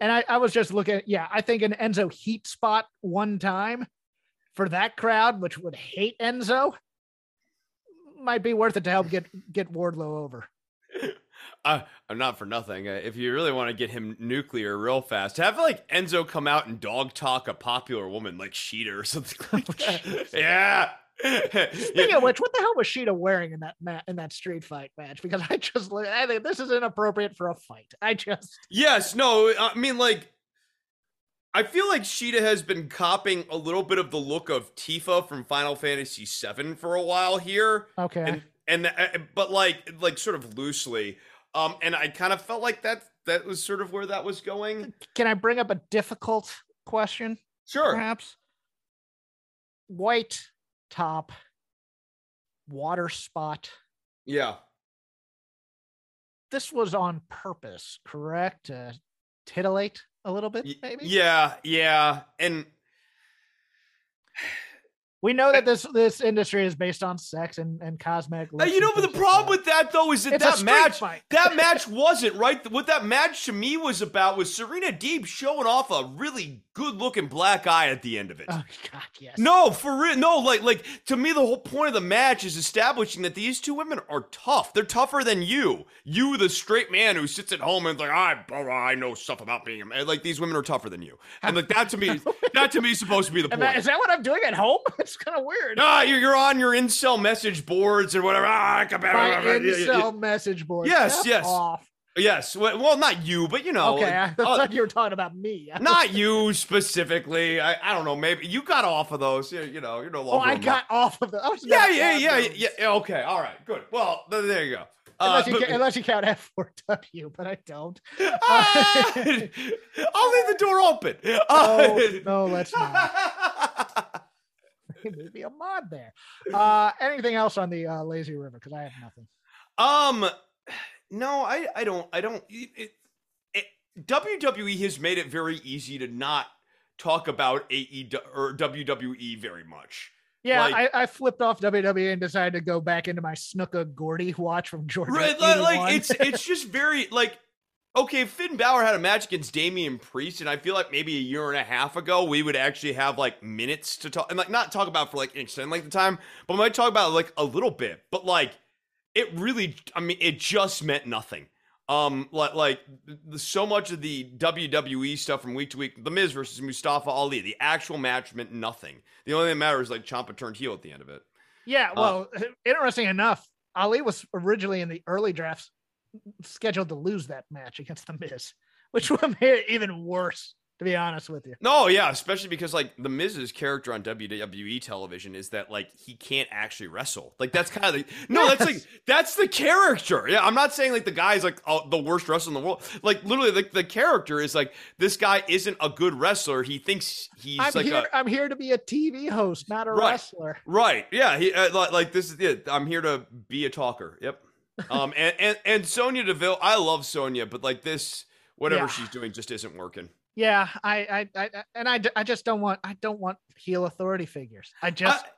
Speaker 1: and I, I was just looking, yeah, I think an Enzo heat spot one time for that crowd, which would hate Enzo, might be worth it to help get get Wardlow over. [laughs]
Speaker 2: I, I'm not for nothing. Uh, if you really want to get him nuclear real fast, have like Enzo come out and dog talk a popular woman like Shida or something [laughs] like that. yeah,
Speaker 1: Speaking yeah. of which, what the hell was Shida wearing in that mat in that street fight match? Because I just I think this is inappropriate for a fight. I just
Speaker 2: yes, no, I mean like I feel like Shida has been copying a little bit of the look of Tifa from Final Fantasy VII for a while here.
Speaker 1: Okay,
Speaker 2: and, and uh, but like like sort of loosely, um, and I kind of felt like that that was sort of where that was going.
Speaker 1: Can I bring up a difficult question?
Speaker 2: Sure,
Speaker 1: perhaps. White top, water spot.
Speaker 2: Yeah.
Speaker 1: This was on purpose, correct? Uh, titillate a little bit, maybe.
Speaker 2: Yeah, yeah, and
Speaker 1: we know that this this industry is based on sex and, and cosmetic.
Speaker 2: Uh, you know, but the problem with that though is that it's [laughs] that match fight. that match wasn't right. What that match to me was about was Serena Deeb showing off a really good looking black eye at the end of it.
Speaker 1: Oh God, yes.
Speaker 2: No, for real. No, like like to me, the whole point of the match is establishing that these two women are tough. They're tougher than you. You, the straight man who sits at home and like I I know stuff about being a man. Like these women are tougher than you, and like that to me, [laughs] that to me is supposed to be the point.
Speaker 1: Is that what I'm doing at home? [laughs] It's kind of weird.
Speaker 2: Ah, you're, you're on your incel message boards or whatever. Ah,
Speaker 1: My incel message board.
Speaker 2: Yes, yes. Off. Yes. Well, not you, but you know.
Speaker 1: Okay, I thought uh, you were talking about me. [laughs]
Speaker 2: not you specifically. I, I don't know. Maybe you got off of those. You, you know, you're no longer.
Speaker 1: Oh, I got off of those.
Speaker 2: Yeah, yeah, yeah, yeah, yeah. Okay. All right. Good. Well, there you go.
Speaker 1: unless, you,
Speaker 2: but-
Speaker 1: unless you count F4W, [laughs] but I don't.
Speaker 2: Ah! [laughs] I'll leave the door open.
Speaker 1: No,
Speaker 2: Uh,
Speaker 1: no, let's not. Maybe a mod there. Uh, anything else on the uh, lazy river? Because I have nothing.
Speaker 2: Um, no, I, I don't, I don't. It, it, WWE has made it very easy to not talk about AE or WWE very much.
Speaker 1: Yeah,
Speaker 2: Like-
Speaker 1: I, I flipped off WWE and decided to go back into my Snuka Gordy watch from Georgia.
Speaker 2: Right, like, like it's it's just very like okay. Finn Balor had a match against Damian Priest, and I feel like maybe a year and a half ago we would actually have like minutes to talk and like not talk about for like an extended length of time, but we might talk about like a little bit. But like it really, I mean, it just meant nothing. Um, like like so much of the WWE stuff from week to week, The Miz versus Mustafa Ali, the actual match meant nothing. The only thing that matters is like Ciampa turned heel at the end of it.
Speaker 1: yeah.
Speaker 2: uh,
Speaker 1: Well, [laughs] interesting enough, Ali was originally in the early drafts scheduled to lose that match against the Miz, which would it even worse. To be honest with you.
Speaker 2: No, yeah, especially because like the Miz's character on WWE television is that like he can't actually wrestle. Like that's kind of the no, that's like that's the character. Yeah, I'm not saying like the guy's like oh, the worst wrestler in the world. Like literally, like the character is like this guy isn't a good wrestler. He thinks he's
Speaker 1: I'm
Speaker 2: like
Speaker 1: here.
Speaker 2: a
Speaker 1: I'm here to be a TV host, not a
Speaker 2: Right.
Speaker 1: wrestler.
Speaker 2: Right. Yeah. He uh, like, like this is it. I'm here to be a talker. Yep. Um. And and and Sonya Deville. I love Sonya, but like this, whatever
Speaker 1: Yeah.
Speaker 2: she's doing, just isn't working.
Speaker 1: Yeah, I, I, I, and I- I, just don't want, I don't want heel authority figures. I just,
Speaker 2: I-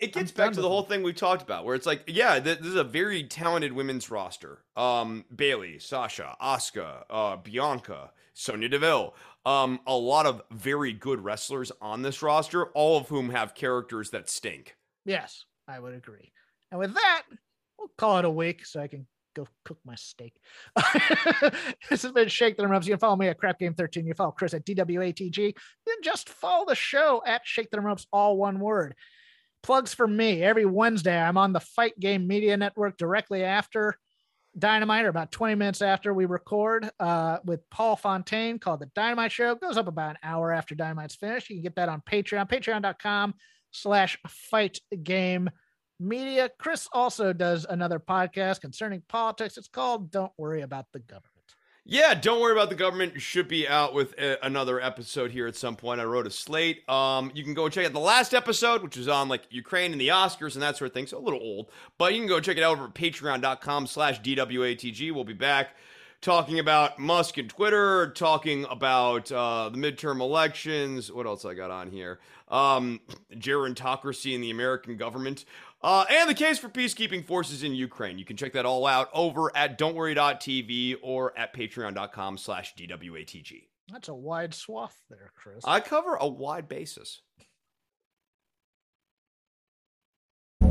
Speaker 2: it gets
Speaker 1: I'm
Speaker 2: back to the whole thing we talked about, where it's like, yeah, th- this is a very talented women's roster. Um, Bayley, Sasha, Asuka, uh, Bianca, Sonya Deville. Um, a lot of very good wrestlers on this roster, all of whom have characters that stink.
Speaker 1: yes, I would agree. And with that, we'll call it a week so I can go cook my steak. [laughs] this has been Shake the Ropes. You can follow me at Crap Game 13. You follow Chris at DWATG. Then just follow the show at Shake the Ropes, all one word. Plugs for me every Wednesday. I'm on the Fight Game Media Network directly after Dynamite, or about 20 minutes after we record uh, with Paul Fontaine called The Dynamite Show. It goes up about an hour after Dynamite's finished. You can get that on Patreon, patreon.com slash fight game media. Chris also does another podcast concerning politics. It's called Don't Worry About the Government.
Speaker 2: Yeah, don't worry about the government. Should be out with a- another episode here at some point. I wrote a slate. Um, you can go check out the last episode, which is on like Ukraine and the Oscars and that sort of thing. So a little old, but you can go check it out over at patreon.com slash DWATG. We'll be back talking about Musk and Twitter, talking about uh, the midterm elections. What else I got on here? Um, [clears throat] gerontocracy in the American government. Uh, and the case for peacekeeping forces in Ukraine. You can check that all out over at don'tworry.tv or at patreon.com slash DWATG.
Speaker 1: That's a wide swath there, Chris.
Speaker 2: I cover a wide basis.